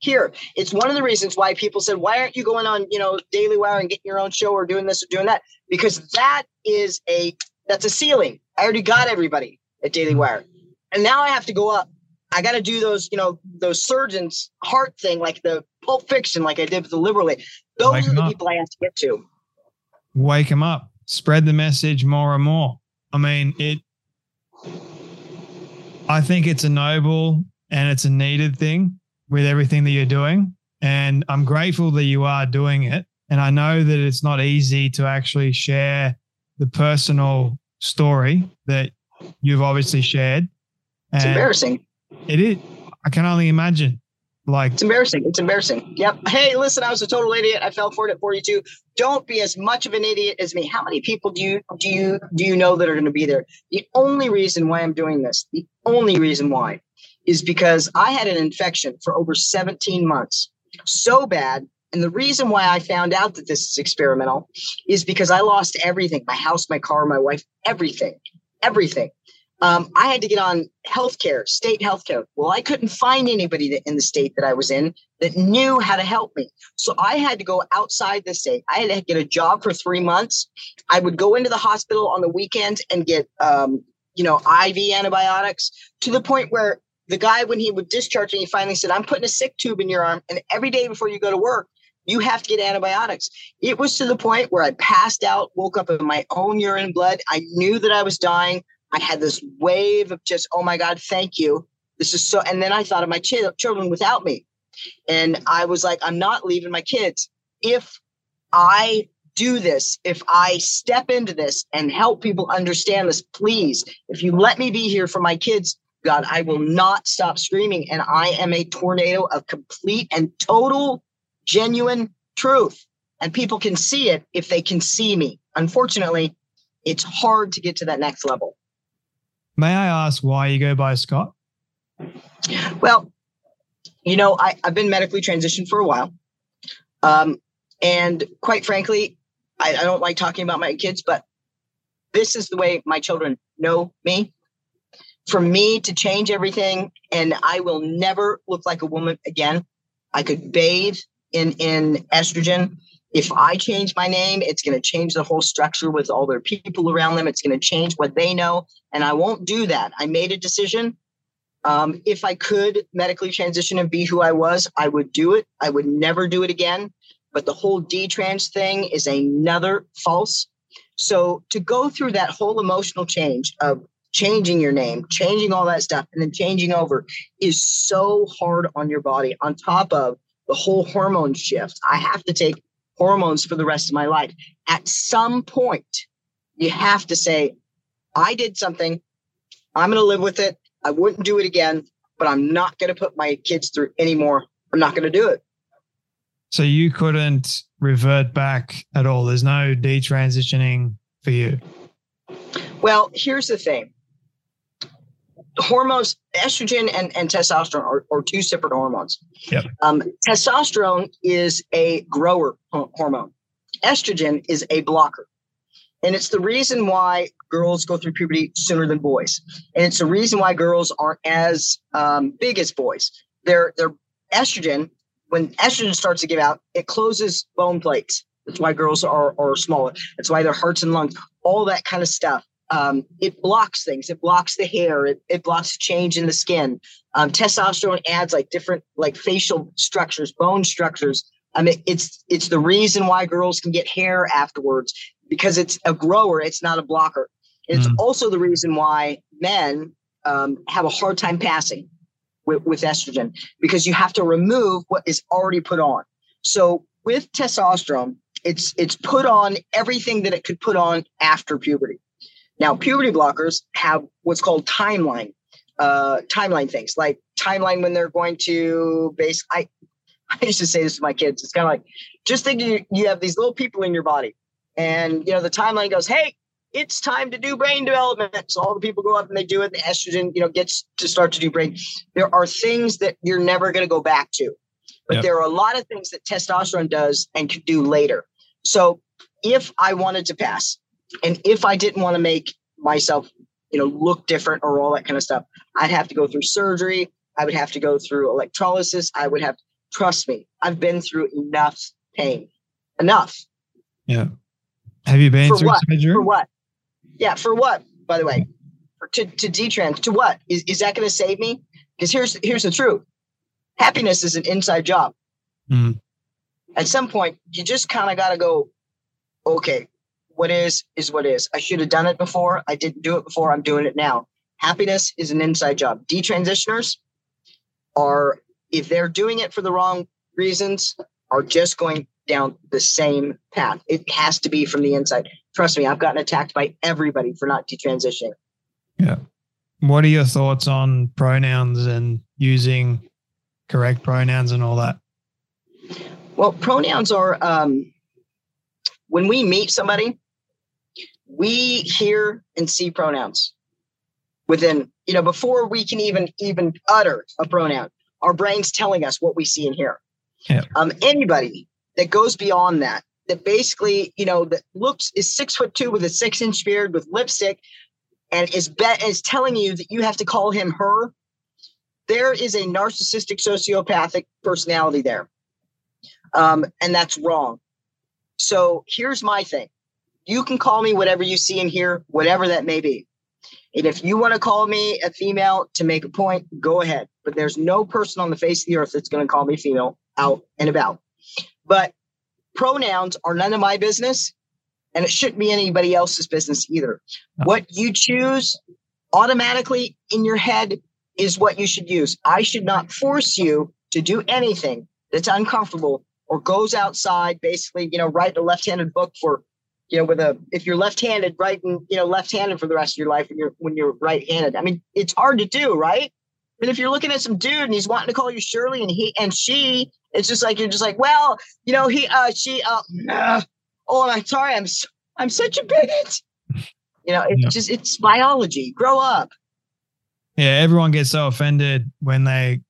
Speaker 2: here. It's one of the reasons why people said, why aren't you going on, you know, Daily Wire and getting your own show or doing this or doing that? Because that is a that's a ceiling. I already got everybody at Daily Wire. And now I have to go up. I got to do those, you know, those surgeons heart thing, like the Pulp Fiction, like I did with the Liberal. League. Those
Speaker 1: Wake
Speaker 2: are the people I have to get to.
Speaker 1: wake them up, spread the message more and more. I mean, it, I think it's a noble and it's a needed thing with everything that you're doing. And I'm grateful that you are doing it. And I know that it's not easy to actually share the personal story that you've obviously shared.
Speaker 2: It's embarrassing.
Speaker 1: It is. I can only imagine. Like,
Speaker 2: It's embarrassing. It's embarrassing. Yep. Hey, listen, I was a total idiot. I fell for it at 42. Don't be as much of an idiot as me. How many people do you do you do you know that are going to be there? The only reason why I'm doing this, the only reason why, is because I had an infection for over 17 months, so bad. And the reason why I found out that this is experimental is because I lost everything: my house, my car, my wife, everything, everything um, I had to get on healthcare, state healthcare. Well, I couldn't find anybody that, in the state that I was in that knew how to help me. So I had to go outside the state. I had to get a job for three months. I would go into the hospital on the weekends and get, um, you know, IV antibiotics to the point where the guy, when he would discharge me, he finally said, I'm putting a sick tube in your arm. And every day before you go to work, you have to get antibiotics. It was to the point where I passed out, woke up in my own urine blood. I knew that I was dying. I had this wave of just, oh my God, thank you. This is so. And then I thought of my ch- children without me. And I was like, I'm not leaving my kids. If I do this, if I step into this and help people understand this, please, if you let me be here for my kids, God, I will not stop screaming. And I am a tornado of complete and total, genuine truth. And people can see it if they can see me. Unfortunately, it's hard to get to that next level.
Speaker 1: May I ask why you go by Scott?
Speaker 2: Well, you know, I, have been medically transitioned for a while. Um, and quite frankly, I, I don't like talking about my kids, but this is the way my children know me. For me to change everything, and I will never look like a woman again. I could bathe in in estrogen. If I change my name, it's going to change the whole structure with all their people around them. It's going to change what they know, and I won't do that. I made a decision. Um, if I could medically transition and be who I was, I would do it. I would never do it again. But the whole detrans thing is another false. So to go through that whole emotional change of changing your name, changing all that stuff, and then changing over is so hard on your body. On top of the whole hormone shift, I have to take hormones for the rest of my life. At some point, you have to say, I did something. I'm going to live with it. I wouldn't do it again, but I'm not going to put my kids through anymore. I'm not going to do it.
Speaker 1: So you couldn't revert back at all. There's no detransitioning for you.
Speaker 2: Well, here's the thing. Hormones, estrogen and, and testosterone are, are two separate hormones.
Speaker 1: Yep.
Speaker 2: Um, testosterone is a grower hormone. Estrogen is a blocker. And it's the reason why girls go through puberty sooner than boys. And it's the reason why girls aren't as um, big as boys. Their, their estrogen when estrogen starts to give out, it closes bone plates. That's why girls are, are smaller. That's why their hearts and lungs, all that kind of stuff. Um, it blocks things. It blocks the hair. It, it blocks change in the skin. Um, testosterone adds like different like facial structures, bone structures. I mean, it's it's the reason why girls can get hair afterwards because it's a grower. It's not a blocker. It's mm. also the reason why men um, have a hard time passing with, with estrogen because you have to remove what is already put on. So with testosterone, it's it's put on everything that it could put on after puberty. Now, puberty blockers have what's called timeline, uh, timeline things like timeline when they're going to base. I (laughs) I used to say this to my kids. It's kind of like just think you you have these little people in your body, and you know the timeline goes, hey, it's time to do brain development. So all the people go up and they do it. The estrogen, you know, gets to start to do brain. There are things that you're never going to go back to, but yep. there are a lot of things that testosterone does and could do later. So if I wanted to pass, and if I didn't want to make myself, you know, look different or all that kind of stuff, I'd have to go through surgery. I would have to go through electrolysis. I would have, trust me, I've been through enough pain, enough.
Speaker 1: Yeah. Have you been
Speaker 2: for
Speaker 1: through
Speaker 2: what?
Speaker 1: surgery?
Speaker 2: For what? Yeah, for what? By the way, for, to to detrans to what? Is is that going to save me? Because here's here's the truth. Happiness is an inside job.
Speaker 1: Mm.
Speaker 2: At some point, you just kind of got to go. Okay, what is is what is. I should have done it before. I didn't do it before. I'm doing it now. Happiness is an inside job. Detransitioners are, if they're doing it for the wrong reasons, are just going down the same path. It has to be from the inside. Trust me, I've gotten attacked by everybody for not detransitioning.
Speaker 1: Yeah. What are your thoughts on pronouns and using correct pronouns and all that?
Speaker 2: Well, pronouns are um, when we meet somebody, we hear and see pronouns within you know before we can even even utter a pronoun our brains telling us what we see and hear
Speaker 1: yeah.
Speaker 2: um, anybody that goes beyond that that basically, you know, that looks is six foot two with a six inch beard with lipstick and is bet is telling you that you have to call him her. There is a narcissistic sociopathic personality there. Um, and that's wrong. So here's my thing. You can call me whatever you see and hear, whatever that may be. And if you want to call me a female to make a point, go ahead. But there's no person on the face of the earth that's going to call me female out and about. But pronouns are none of my business and it shouldn't be anybody else's business either. What you choose automatically in your head is what you should use. I should not force you to do anything that's uncomfortable or goes outside, basically, you know, write a left-handed book for, you know, with a if you're left-handed, right, and you know, left-handed for the rest of your life when you're when you're right-handed. I mean, it's hard to do, right? But if you're looking at some dude and he's wanting to call you Shirley and he and she, it's just like you're just like, well, you know, he uh she uh, uh oh I'm sorry, I'm I'm such a bigot. You know, it's yeah. just it's biology. Grow up.
Speaker 1: Yeah, everyone gets so offended when they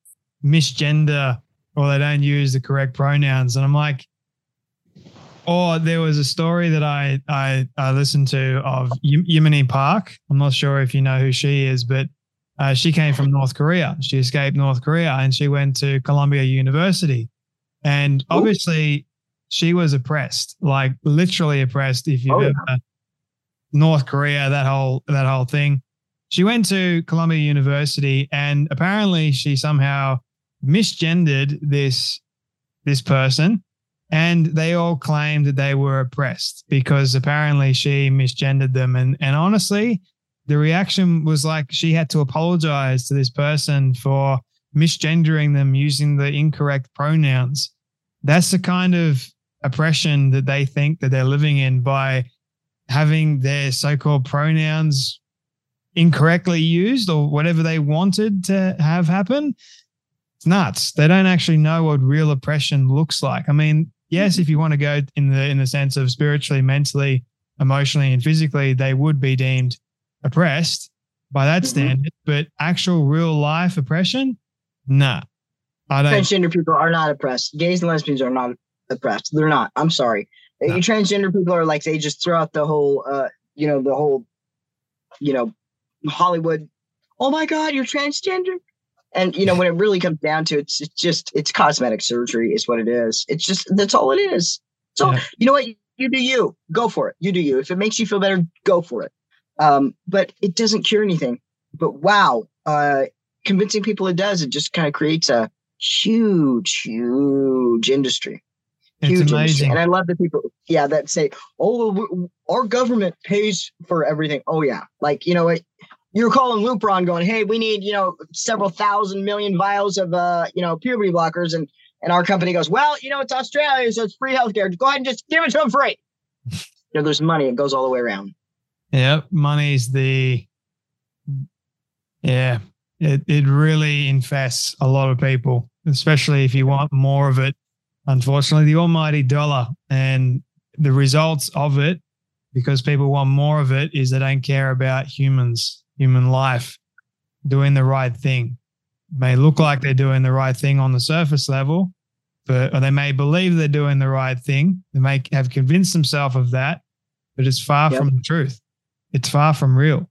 Speaker 1: misgender or they don't use the correct pronouns. And I'm like, or there was a story that I I, I listened to of Yeonmi Park. I'm not sure if you know who she is, but uh, she came from North Korea. She escaped North Korea and she went to Columbia University. And obviously, Ooh. she was oppressed, like literally oppressed. If you've oh, ever yeah. North Korea, that whole that whole thing. She went to Columbia University, and apparently, she somehow misgendered this this person, and they all claimed that they were oppressed because apparently she misgendered them. And and honestly, the reaction was like she had to apologize to this person for misgendering them using the incorrect pronouns. That's the kind of oppression that they think that they're living in by having their so-called pronouns incorrectly used or whatever they wanted to have happen. It's nuts. They don't actually know what real oppression looks like. I mean, yes, if you want to go in the in the sense of spiritually, mentally, emotionally, and physically, they would be deemed oppressed by that mm-hmm. standard, but actual real life oppression, nah.
Speaker 2: I don't. Transgender people are not oppressed. Gays and lesbians are not oppressed. They're not. I'm sorry. No. Transgender people are like they just throw out the whole, uh, you know, the whole, you know, Hollywood. Oh my God, you're transgender. And you know, when it really comes down to it, it's, it's just it's cosmetic surgery, is what it is. It's just that's all it is. So yeah. you know what, you do you. Go for it. You do you. If it makes you feel better, go for it. Um, but it doesn't cure anything. But wow, uh, convincing people it does, it just kind of creates a huge, huge industry. Huge amazing. Industry. And I love the people, yeah, that say, oh, our government pays for everything. Oh, yeah. Like, you know what? You're calling Lupron going, hey, we need, you know, several thousand million vials of, uh, you know, puberty blockers. And, and our company goes, well, you know, it's Australia, so it's free healthcare. Go ahead and just give it to them free. (laughs) you know, there's money. It goes all the way around.
Speaker 1: Yeah, money's the yeah, it it really infests a lot of people, especially if you want more of it. Unfortunately, the almighty dollar and the results of it, because people want more of it, is they don't care about humans, human life, doing the right thing. It may look like they're doing the right thing on the surface level, but or they may believe they're doing the right thing. They may have convinced themselves of that, but it's far yep. from the truth. It's far from real.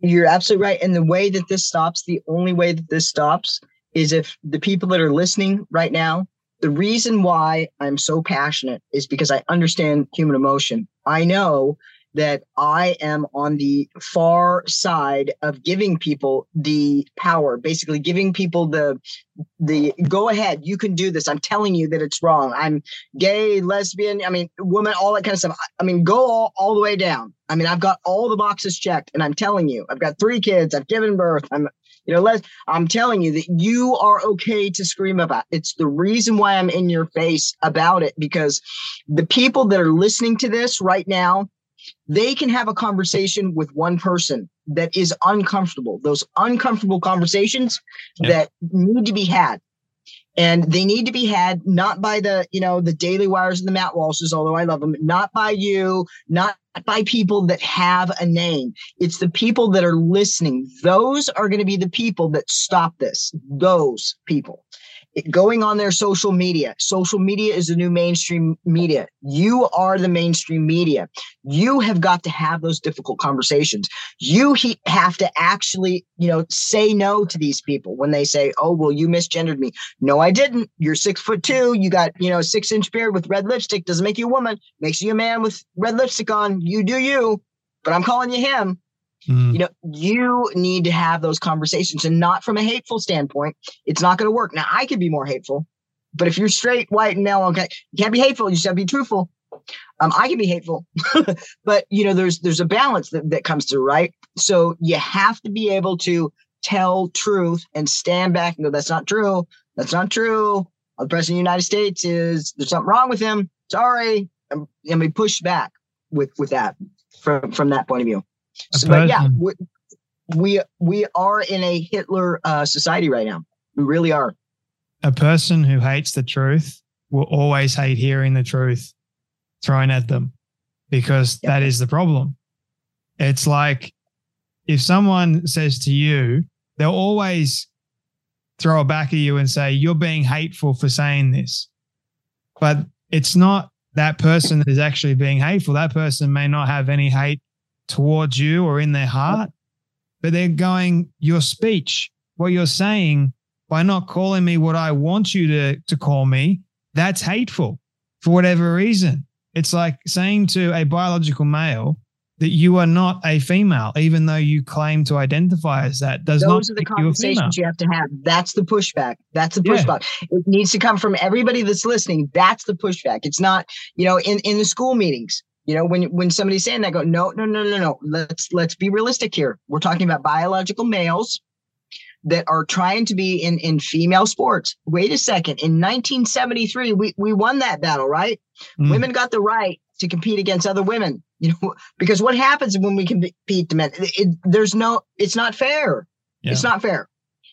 Speaker 2: You're absolutely right. And the way that this stops, the only way that this stops is if the people that are listening right now, the reason why I'm so passionate is because I understand human emotion. I know that I am on the far side of giving people the power, basically giving people the the go ahead, you can do this. I'm telling you that it's wrong. I'm gay, lesbian, I mean, woman, all that kind of stuff. I mean, go all, all the way down. I mean, I've got all the boxes checked, and I'm telling you, I've got three kids, I've given birth, I'm you know, Les, I'm telling you that you are okay to scream about. It's the reason why I'm in your face about it because the people that are listening to this right now, they can have a conversation with one person that is uncomfortable. Those uncomfortable conversations yeah. that need to be had. And they need to be had not by the, you know, the Daily Wires and the Matt Walshes, although I love them, not by you, not by people that have a name. It's the people that are listening. Those are going to be the people that stop this. Those people going on their social media. Social media is the new mainstream media. You are the mainstream media. You have got to have those difficult conversations. You he- have to actually, you know, say no to these people when they say, "Oh, well, you misgendered me." No, I didn't. You're six foot two. You got, you know, six inch beard with red lipstick. Doesn't make you a woman. Makes you a man with red lipstick on. You do you. But I'm calling you him. Mm. You know, you need to have those conversations and not from a hateful standpoint. It's not going to work. Now, I can be more hateful, but if you're straight, white, and male, okay, you can't be hateful. You just have to be truthful. Um, I can be hateful, (laughs) but you know, there's there's a balance that, that comes through, right? So you have to be able to tell truth and stand back and go, that's not true. That's not true. the president of the United States is there's something wrong with him. Sorry, and, and we push back with with that from from that point of view. So, but yeah, we, we we are in a Hitler uh, society right now. We really are.
Speaker 1: A person who hates the truth will always hate hearing the truth thrown at them because yep. that is the problem. It's like if someone says to you, they'll always throw it back at you and say, You're being hateful for saying this. But it's not that person that is actually being hateful. That person may not have any hate towards you or in their heart, but they're going, Your speech, what you're saying, by not calling me what I want you to, to call me, that's hateful for whatever reason. It's like saying to a biological male, that you are not a female, even though you claim to identify as that. Does
Speaker 2: Those
Speaker 1: not
Speaker 2: are the conversations you, you have to have. That's the pushback. That's the pushback. Yeah. It needs to come from everybody that's listening. That's the pushback. It's not, you know, in, in the school meetings. You know, when when somebody's saying that, go, no, no, no, no, no. Let's let's be realistic here. We're talking about biological males that are trying to be in in female sports. Wait a second. In 1973, we we won that battle, right? Mm. Women got the right to compete against other women. (laughs) You know, because what happens when we compete to men? It, it, there's no, it's not fair. Yeah. It's not fair.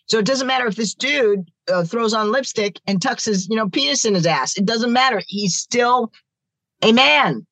Speaker 2: So it doesn't matter if this dude uh, throws on lipstick and tucks his, you know, penis in his ass. It doesn't matter. He's still a man,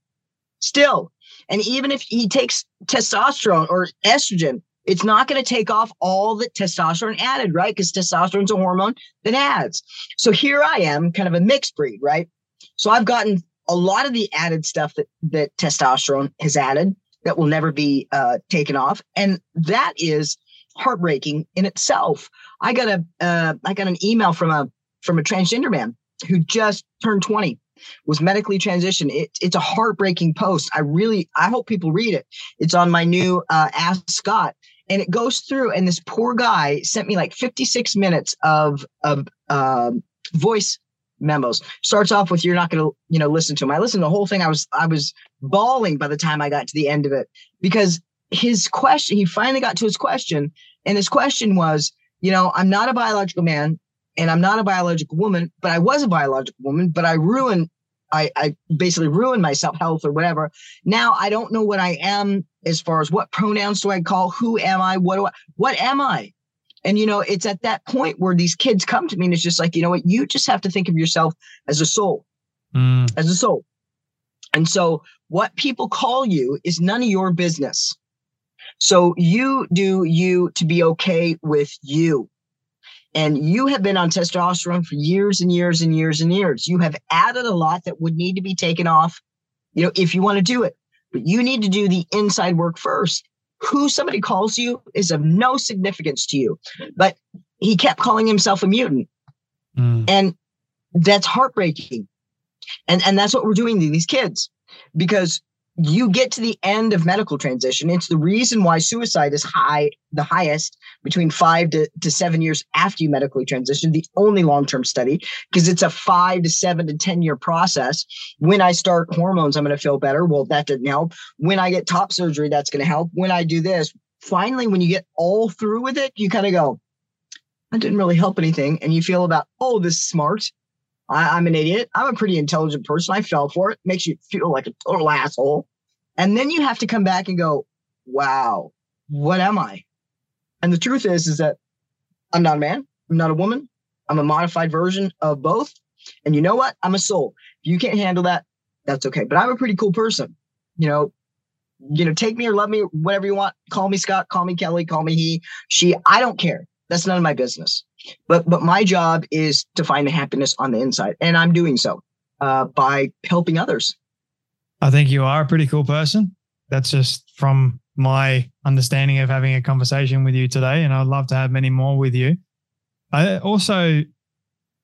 Speaker 2: still. And even if he takes testosterone or estrogen, it's not going to take off all the testosterone added, right? Because testosterone is a hormone that adds. So here I am, kind of a mixed breed, right? So I've gotten a lot of the added stuff that that testosterone has added that will never be uh, taken off, and that is heartbreaking in itself. I got a uh, I got an email from a from a transgender man who just turned 20 was medically transitioned it, it's a heartbreaking post i really i hope people read it it's on my new uh, ask scott and it goes through and this poor guy sent me like 56 minutes of of um, voice memos. Starts off with you're not going to, you know, listen to him. I listened to the whole thing. I was I was bawling by the time I got to the end of it because his question, he finally got to his question, and his question was, you know, I'm not a biological man and I'm not a biological woman, but I was a biological woman, but I ruined I, I basically ruined myself, health or whatever. Now I don't know what I am as far as what pronouns do I call? Who am I? What do I? What am I? And, you know, it's at that point where these kids come to me and it's just like, you know what? You just have to think of yourself as a soul, mm. as a soul. And so what people call you is none of your business. So you do you to be okay with you. And you have been on testosterone for years and years and years and years. You have added a lot that would need to be taken off, you know, if you want to do it. But you need to do the inside work first who somebody calls you is of no significance to you. But he kept calling himself a mutant. Mm. And that's heartbreaking. And and that's what we're doing to these kids because you get to the end of medical transition. It's the reason why suicide is high, the highest between five to, to seven years after you medically transition, the only long term study, because it's a five to seven to 10 year process. When I start hormones, I'm going to feel better. Well, that didn't help. When I get top surgery, that's going to help. When I do this, finally, when you get all through with it, you kind of go, that didn't really help anything. And you feel about, oh, this is smart. I, am an idiot. I'm a pretty intelligent person. I fell for it. Makes you feel like a total asshole. And then you have to come back and go, wow, what am I? And the truth is, is that I'm not a man. I'm not a woman. I'm a modified version of both. And you know what? I'm a soul. If you can't handle that, that's okay. But I'm a pretty cool person. You know, you know, take me or love me, whatever you want. Call me Scott, call me Kelly, call me he, she. I don't care. That's none of my business. But but my job is to find the happiness on the inside, and I'm doing so uh, by helping others.
Speaker 1: I think you are a pretty cool person. That's just from my understanding of having a conversation with you today, and I'd love to have many more with you. I also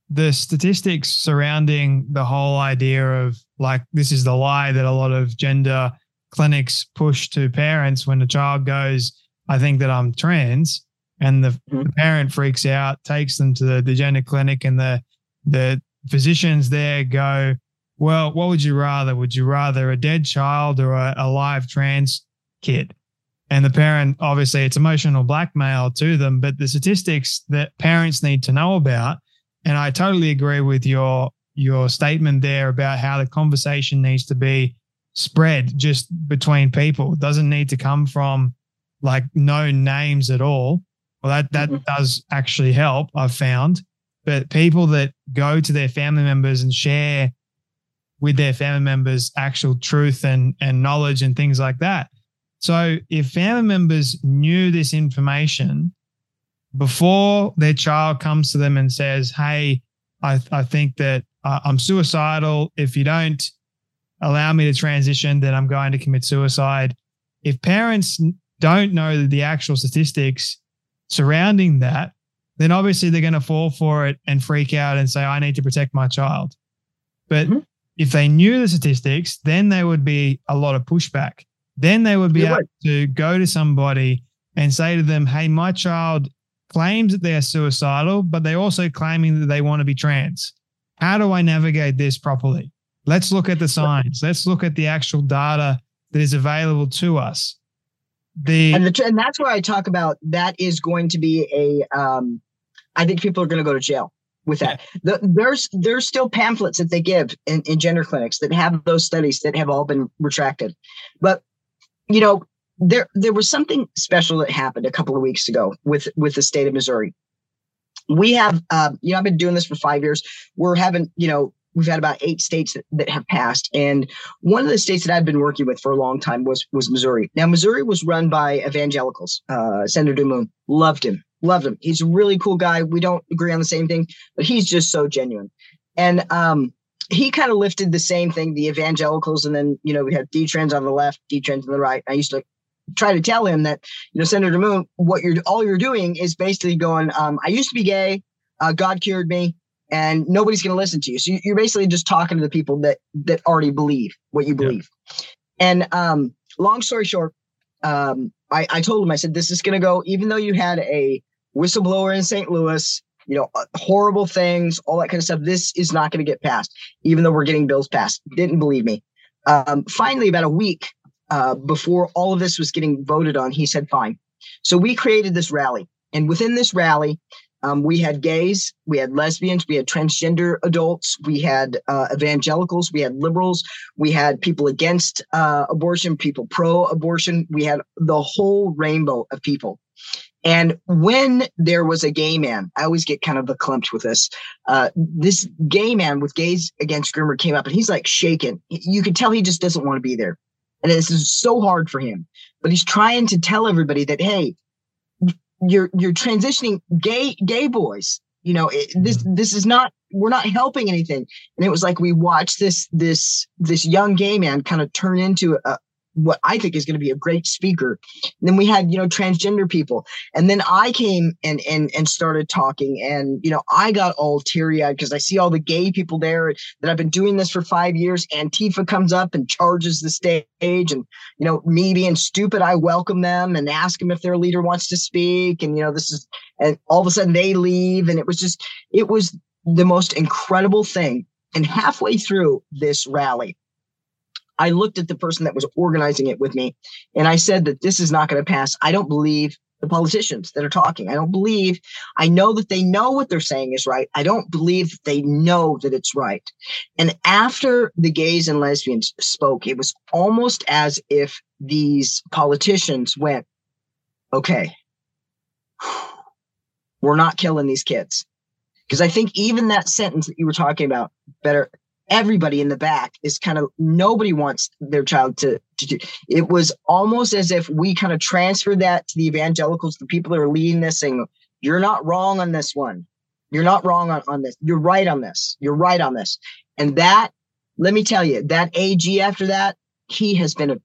Speaker 1: the statistics surrounding the whole idea of like this is the lie that a lot of gender clinics push to parents when a child goes, I think that I'm trans and the, mm-hmm. the parent freaks out, takes them to the, the gender clinic, and the the physicians there go, well, what would you rather? Would you rather a dead child or a, a live trans kid? And the parent, obviously, it's emotional blackmail to them. But the statistics that parents need to know about and I totally agree with your your statement there about how the conversation needs to be spread just between people. It doesn't need to come from like no names at all. Well, that that mm-hmm. does actually help. I've found, but people that go to their family members and share with their family members actual truth and and knowledge and things like that. So if family members knew this information before their child comes to them and says, "Hey, I I think that uh, I'm suicidal. If you don't allow me to transition, then I'm going to commit suicide." If parents don't know the actual statistics surrounding that, then obviously they're going to fall for it and freak out and say, "I need to protect my child." But mm-hmm. if they knew the statistics, then there would be a lot of pushback. Then they would be able to go to somebody and say to them, "Hey, my child claims that they are suicidal, but they're also claiming that they want to be trans. How do I navigate this properly? Let's look at the science. Let's look at the actual data that is available to us.
Speaker 2: The and, the, and that's where I talk about that is going to be a. Um, I think people are going to go to jail with that. Yeah. The, there's there's still pamphlets that they give in, in gender clinics that have those studies that have all been retracted, but you know there there was something special that happened a couple of weeks ago with with the state of Missouri. We have, uh, you know, I've been doing this for five years. We're having, you know, we've had about eight states that, that have passed, and one of the states that I've been working with for a long time was was Missouri. Now, Missouri was run by evangelicals. Uh, Senator Moon loved him, loved him. He's a really cool guy. We don't agree on the same thing, but he's just so genuine. And um, he kind of lifted the same thing, the evangelicals, and then you know we had detrans on the left, detrans on the right. I used to try to tell him that you know Senator Moon, what you're all you're doing is basically going, um, I used to be gay, uh, God cured me, and nobody's going to listen to you. So you're basically just talking to the people that that already believe what you believe. Yeah. And um, long story short, um, I, I told him I said this is going to go, even though you had a whistleblower in St. Louis. You know, uh, horrible things, all that kind of stuff. This is not going to get passed, even though we're getting bills passed. Didn't believe me. Um, finally, about a week uh, before all of this was getting voted on, he said, fine. So we created this rally. And within this rally, um, we had gays, we had lesbians, we had transgender adults, we had uh, evangelicals, we had liberals, we had people against uh, abortion, people pro abortion. We had the whole rainbow of people. And when there was a gay man, I always get kind of the clumped with this. Uh, this gay man with Gays Against Groomer came up and he's like shaking. You could tell he just doesn't want to be there. And this is so hard for him. But he's trying to tell everybody that, hey, you're you're transitioning gay gay boys. You know, it, this mm-hmm. this is not we're not helping anything. And it was like we watched this this this young gay man kind of turn into a, what I think is going to be a great speaker. And then we had, you know, transgender people. And then I came and and and started talking. And, you know, I got all teary-eyed because I see all the gay people there that I've been doing this for five years. Antifa comes up and charges the stage. And, you know, me being stupid, I welcome them and ask them if their leader wants to speak. And, you know, this is and all of a sudden they leave. And it was just, it was the most incredible thing. And halfway through this rally, I looked at the person that was organizing it with me and I said that this is not going to pass. I don't believe the politicians that are talking. I don't believe, I know that they know what they're saying is right. I don't believe that they know that it's right. And after the gays and lesbians spoke, it was almost as if these politicians went, okay, we're not killing these kids. Because I think even that sentence that you were talking about, better everybody in the back is kind of nobody wants their child to, to do. It was almost as if we kind of transferred that to the evangelicals, the people that are leading this, saying, You're not wrong on this one. You're not wrong on, on this. You're right on this. You're right on this. And that, let me tell you, that AG after that, he has been a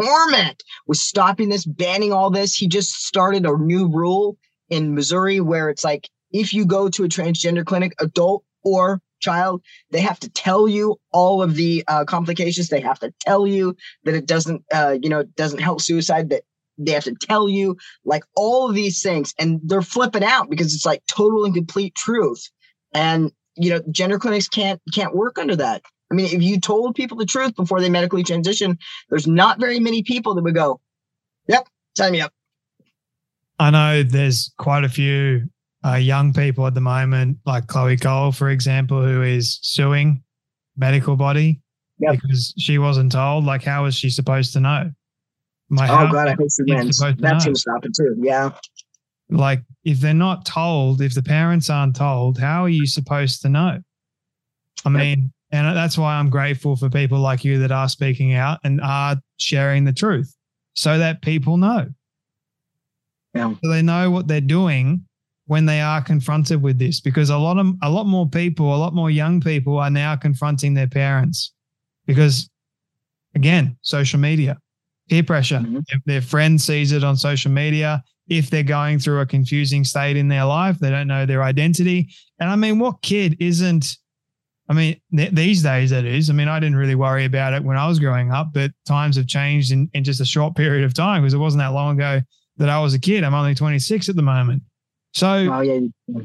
Speaker 2: torment with stopping this, banning all this. He just started a new rule in Missouri where it's like if you go to a transgender clinic, adult or child they have to tell you all of the uh, complications. They have to tell you that it doesn't uh, you know doesn't help suicide that they have to tell you like all of these things. And they're flipping out because it's like total and complete truth. And you know gender clinics can't can't work under that. I mean if you told people the truth before they medically transition there's not very many people that would go yep sign me up.
Speaker 1: I know there's quite a few uh, young people at the moment, like Chloe Cole, for example, who is suing medical body yep. because she wasn't told. Like, how was she supposed to know?
Speaker 2: My oh God, I hope she wins. That's gonna stop it too. Yeah.
Speaker 1: Like, if they're not told, if the parents aren't told, how are you supposed to know? I mean, and that's why I'm grateful for people like you that are speaking out and are sharing the truth so that people know. Yeah. So they know what they're doing when they are confronted with this because a lot of a lot more people, a lot more young people are now confronting their parents because again, social media, peer pressure. Mm-hmm. If their friend sees it on social media, if they're going through a confusing state in their life, they don't know their identity. And I mean, what kid isn't I mean, th- these days it is. I mean, I didn't really worry about it when I was growing up, but times have changed in, in just a short (laughs) period of time because it wasn't that long ago that I was a kid. I'm only 26 at the moment. So oh, yeah.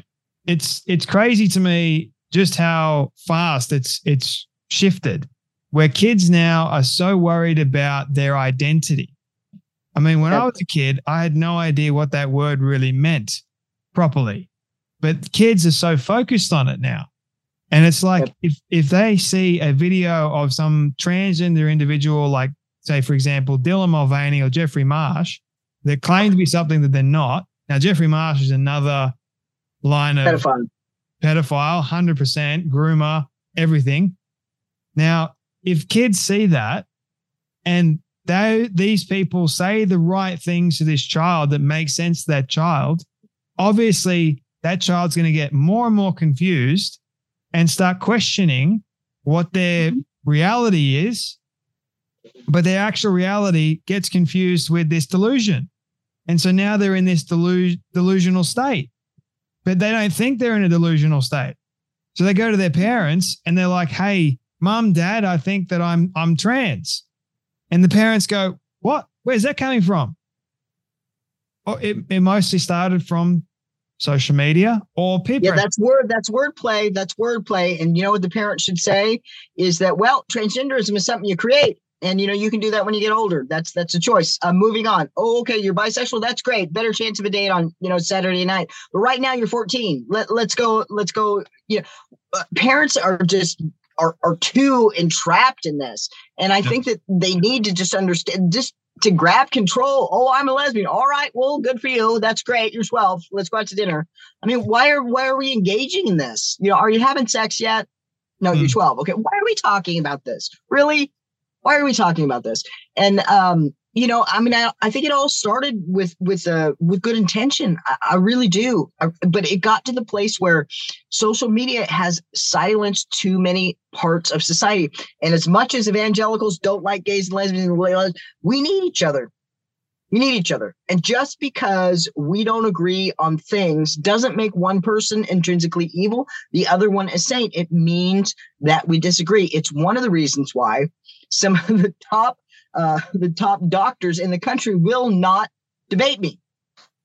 Speaker 1: it's it's crazy to me just how fast it's it's shifted where kids now are so worried about their identity. I mean, when yep. I was a kid, I had no idea what that word really meant properly. But kids are so focused on it now. And it's like yep. if if they see a video of some transgender individual, like say for example Dylan Mulvaney or Jeffrey Marsh, that claim to be something that they're not. Now Jeffrey Marsh is another line of pedophile, pedophile, hundred percent groomer, everything. Now, if kids see that, and they these people say the right things to this child that makes sense to that child, obviously that child's going to get more and more confused and start questioning what their mm-hmm. reality is, but their actual reality gets confused with this delusion. And so now they're in this delu- delusional state, but they don't think they're in a delusional state. So they go to their parents and they're like, "Hey, mom, dad, I think that I'm I'm trans." And the parents go, "What? Where's that coming from?" Oh, it, it mostly started from social media or people.
Speaker 2: Yeah, that's word. That's wordplay. That's wordplay. And you know what the parent should say is that well, transgenderism is something you create, and you know you can do that when you get older. That's that's a choice. Uh, moving on. Oh, okay, you're bisexual. That's great. Better chance of a date on you know Saturday night. But right now you're 14. Let let's go. Let's go. You know, uh, parents are just are, are too entrapped in this. And I think that they need to just understand, just to grab control. Oh, I'm a lesbian. All right. Well, good for you. That's great. You're 12. Let's go out to dinner. I mean, why are why are we engaging in this? You know, are you having sex yet? No, you're hmm. 12. Okay. Why are we talking about this? Really? Why are we talking about this? And um, you know, I mean, I, I think it all started with with uh, with good intention. I, I really do, I, but it got to the place where social media has silenced too many parts of society. And as much as evangelicals don't like gays and lesbians, we need each other. We need each other. And just because we don't agree on things doesn't make one person intrinsically evil, the other one a saint. It means that we disagree. It's one of the reasons why some of the top uh, the top doctors in the country will not debate me.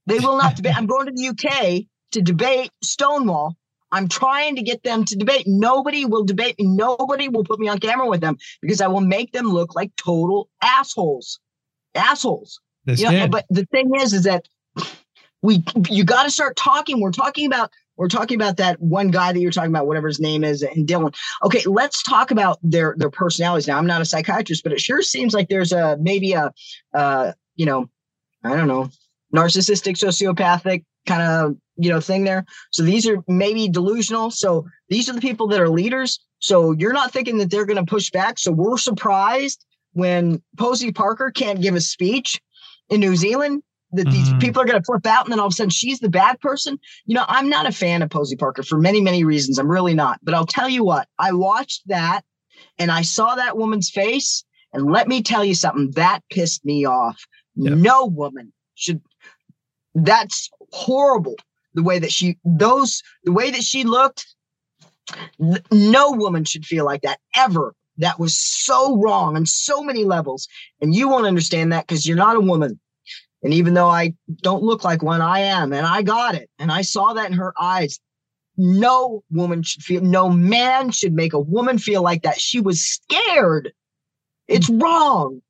Speaker 2: They will not debate. I'm going to the UK to debate Stonewall. I'm trying to get them to debate. Nobody will debate me. Nobody will put me on camera with them because I will make them look like total assholes. Assholes.
Speaker 1: That's you know,
Speaker 2: but the thing is, is that we you got to start talking. We're talking about we're talking about that one guy that you're talking about, whatever his name is, and Dylan. Okay, let's talk about their their personalities. Now, I'm not a psychiatrist, but it sure seems like there's a maybe a uh, you know, I don't know, narcissistic, sociopathic kind of you know thing there. So these are maybe delusional. So these are the people that are leaders. So you're not thinking that they're going to push back. So we're surprised when Posie Parker can't give a speech in New Zealand that these mm-hmm. people are going to flip out and then all of a sudden she's the bad person. You know, I'm not a fan of Posie Parker for many, many reasons. I'm really not. But I'll tell you what, I watched that and I saw that woman's face. And let me tell you something that pissed me off. Yep. No woman should, that's horrible. The way that she, those, the way that she looked, no woman should feel like that ever. That was so wrong on so many levels. And you won't understand that because you're not a woman. And even though I don't look like one, I am. And I got it. And I saw that in her eyes. No woman should feel, no man should make a woman feel like that. She was scared. It's wrong.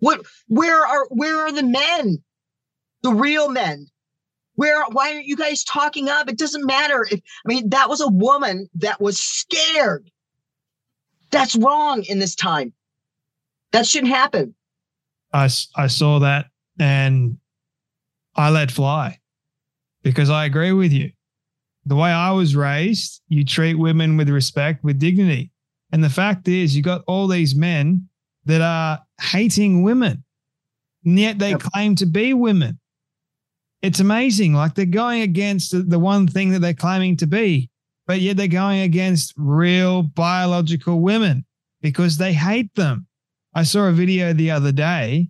Speaker 2: What, where are, where are the men? The real men Where why aren't you guys talking up? It doesn't matter. If, I mean, that was a woman that was scared. That's wrong in this time. That shouldn't happen.
Speaker 1: I, I saw that and I let fly because I agree with you. The way I was raised, you treat women with respect, with dignity. And the fact is, you got all these men that are hating women, and yet they yep. claim to be women. It's amazing. Like they're going against the one thing that they're claiming to be, but yet they're going against real biological women because they hate them. I saw a video the other day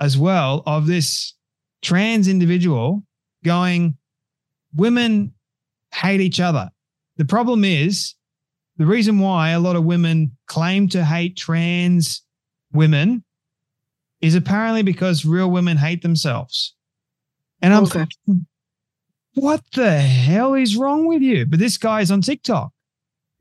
Speaker 1: as well of this trans individual going, Women hate each other. The problem is the reason why a lot of women claim to hate trans women is apparently because real women hate themselves. And I'm okay. thinking, what the hell is wrong with you? But this guy's on TikTok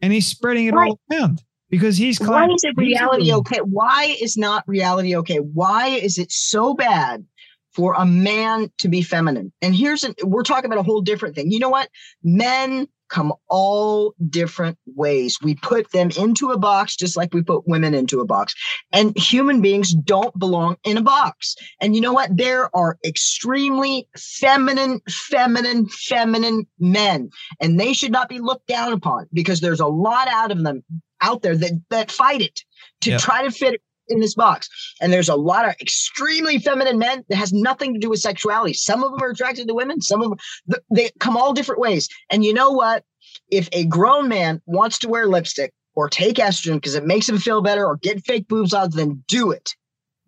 Speaker 1: and he's spreading it all around because he's
Speaker 2: why is it reality okay? Why is not reality okay? Why is it so bad for a man to be feminine. And here's an, we're talking about a whole different thing. You know what? Men come all different ways. We put them into a box just like we put women into a box. And human beings don't belong in a box. And you know what? There are extremely feminine, feminine, feminine men, and they should not be looked down upon because there's a lot out of them out there that that fight it to yep. try to fit in this box. And there's a lot of extremely feminine men that has nothing to do with sexuality. Some of them are attracted to women, some of them, they come all different ways. And you know what? If a grown man wants to wear lipstick or take estrogen because it makes him feel better or get fake boobs on, then do it.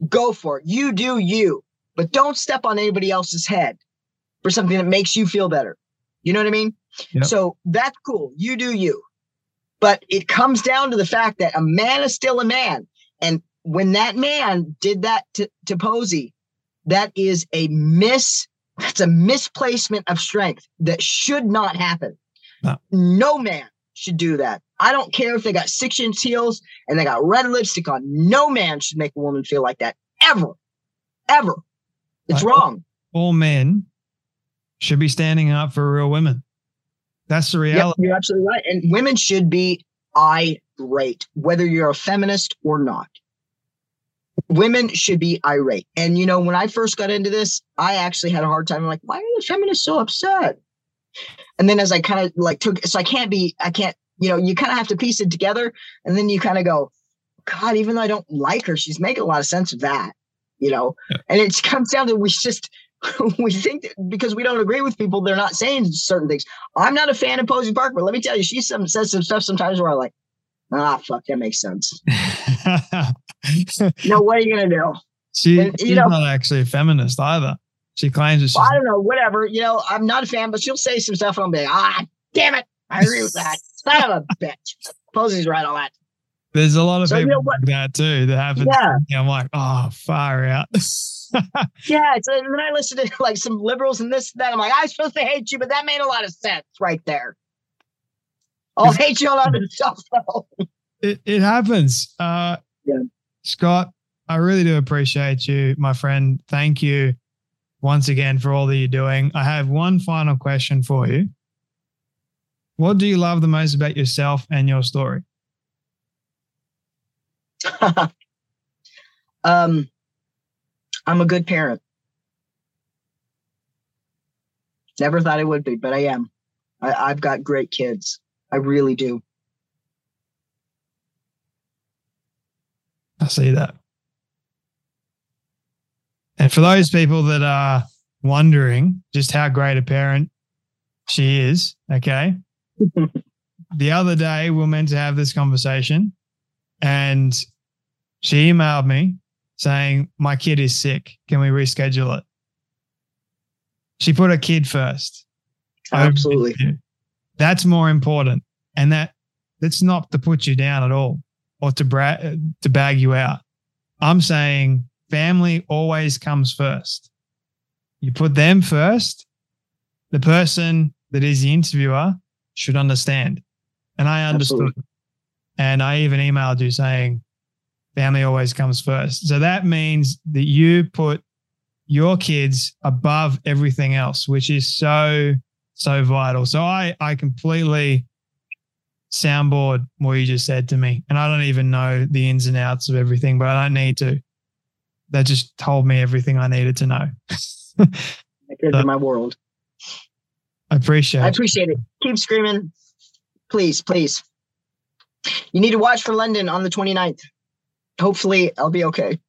Speaker 2: Go for it. You do you, but don't step on anybody else's head for something that makes you feel better. You know what I mean? Yep. So that's cool. You do you. But it comes down to the fact that a man is still a man. And when that man did that to, to Posie, that is a miss. That's a misplacement of strength that should not happen. No. no man should do that. I don't care if they got six inch heels and they got red lipstick on. No man should make a woman feel like that ever, ever. It's wrong.
Speaker 1: All men should be standing up for real women. That's the reality.
Speaker 2: Yep, you're absolutely right. And women should be irate, whether you're a feminist or not women should be irate. And you know, when I first got into this, I actually had a hard time. I'm like, why are the feminists so upset? And then as I kind of like took, so I can't be, I can't, you know, you kind of have to piece it together, and then you kind of go, God, even though I don't like her, she's making a lot of sense of that, you know. Yeah. And it comes down to we just (laughs) we think that because we don't agree with people, they're not saying certain things. I'm not a fan of Posie Park, but let me tell you, she some says some stuff sometimes where I'm like, ah, fuck, that makes sense. (laughs) no, what are you gonna do?
Speaker 1: She, and, she's know, not actually a feminist either. She claims
Speaker 2: that. Well, I don't know. Whatever. You know, I'm not a fan, but she'll say some stuff, and I'll be like, ah, damn it, I agree with that. (laughs) Son of a bitch. Posie's right on that.
Speaker 1: There's a lot of so, people like that too that happen. Yeah. I'm like, oh, far out. (laughs)
Speaker 2: yeah. So, and then I listen to (laughs) like some liberals and this, and that. I'm like, I'm supposed to hate you, but that made a lot of sense right there. I'll hate you on other stuff though.
Speaker 1: It, it happens. Uh, yeah. Scott, I really do appreciate you, my friend. Thank you once again for all that you're doing. I have one final question for you. What do you love the most about yourself and your story? (laughs)
Speaker 2: um, I'm a good parent. Never thought I would be, but I am. I, I've got great kids. I really do.
Speaker 1: I see that. And for those people that are wondering just how great a parent she is, okay. (laughs) the other day we are meant to have this conversation and she emailed me saying, My kid is sick. Can we reschedule it? She put her kid first.
Speaker 2: Absolutely.
Speaker 1: That's more important. And that that's not to put you down at all or to bra- to bag you out. I'm saying family always comes first. You put them first. The person that is the interviewer should understand. And I understood. Absolutely. And I even emailed you saying family always comes first. So that means that you put your kids above everything else, which is so, so vital. So I, I completely soundboard what you just said to me. And I don't even know the ins and outs of everything, but I don't need to. That just told me everything I needed to know. (laughs)
Speaker 2: so, my world.
Speaker 1: I appreciate
Speaker 2: I appreciate it. Keep screaming. Please, please. You need to watch for London on the 29th. Hopefully, I'll be okay.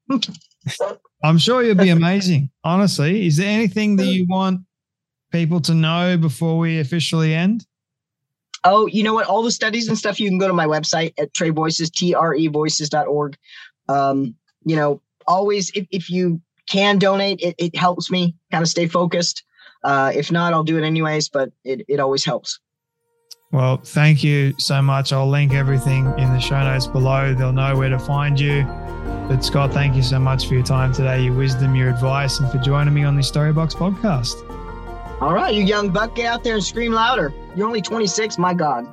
Speaker 1: I'm sure you'll be (laughs) amazing. Honestly, is there anything that you want people to know before we officially end?
Speaker 2: Oh, you know what? All the studies and stuff, you can go to my website at Tre Voices, T-R-E voices.org. Um, you know, always, if, if you can donate, it, it helps me kind of stay focused. Uh, if not, I'll do it anyways, but it, it always helps.
Speaker 1: Well, thank you so much. I'll link everything in the show notes below. They'll know where to find you. But Scott, thank you so much for your time today, your wisdom, your advice, and for joining me on the Storybox podcast.
Speaker 2: All right, you young buck, get out there and scream louder. You're only 26, my God.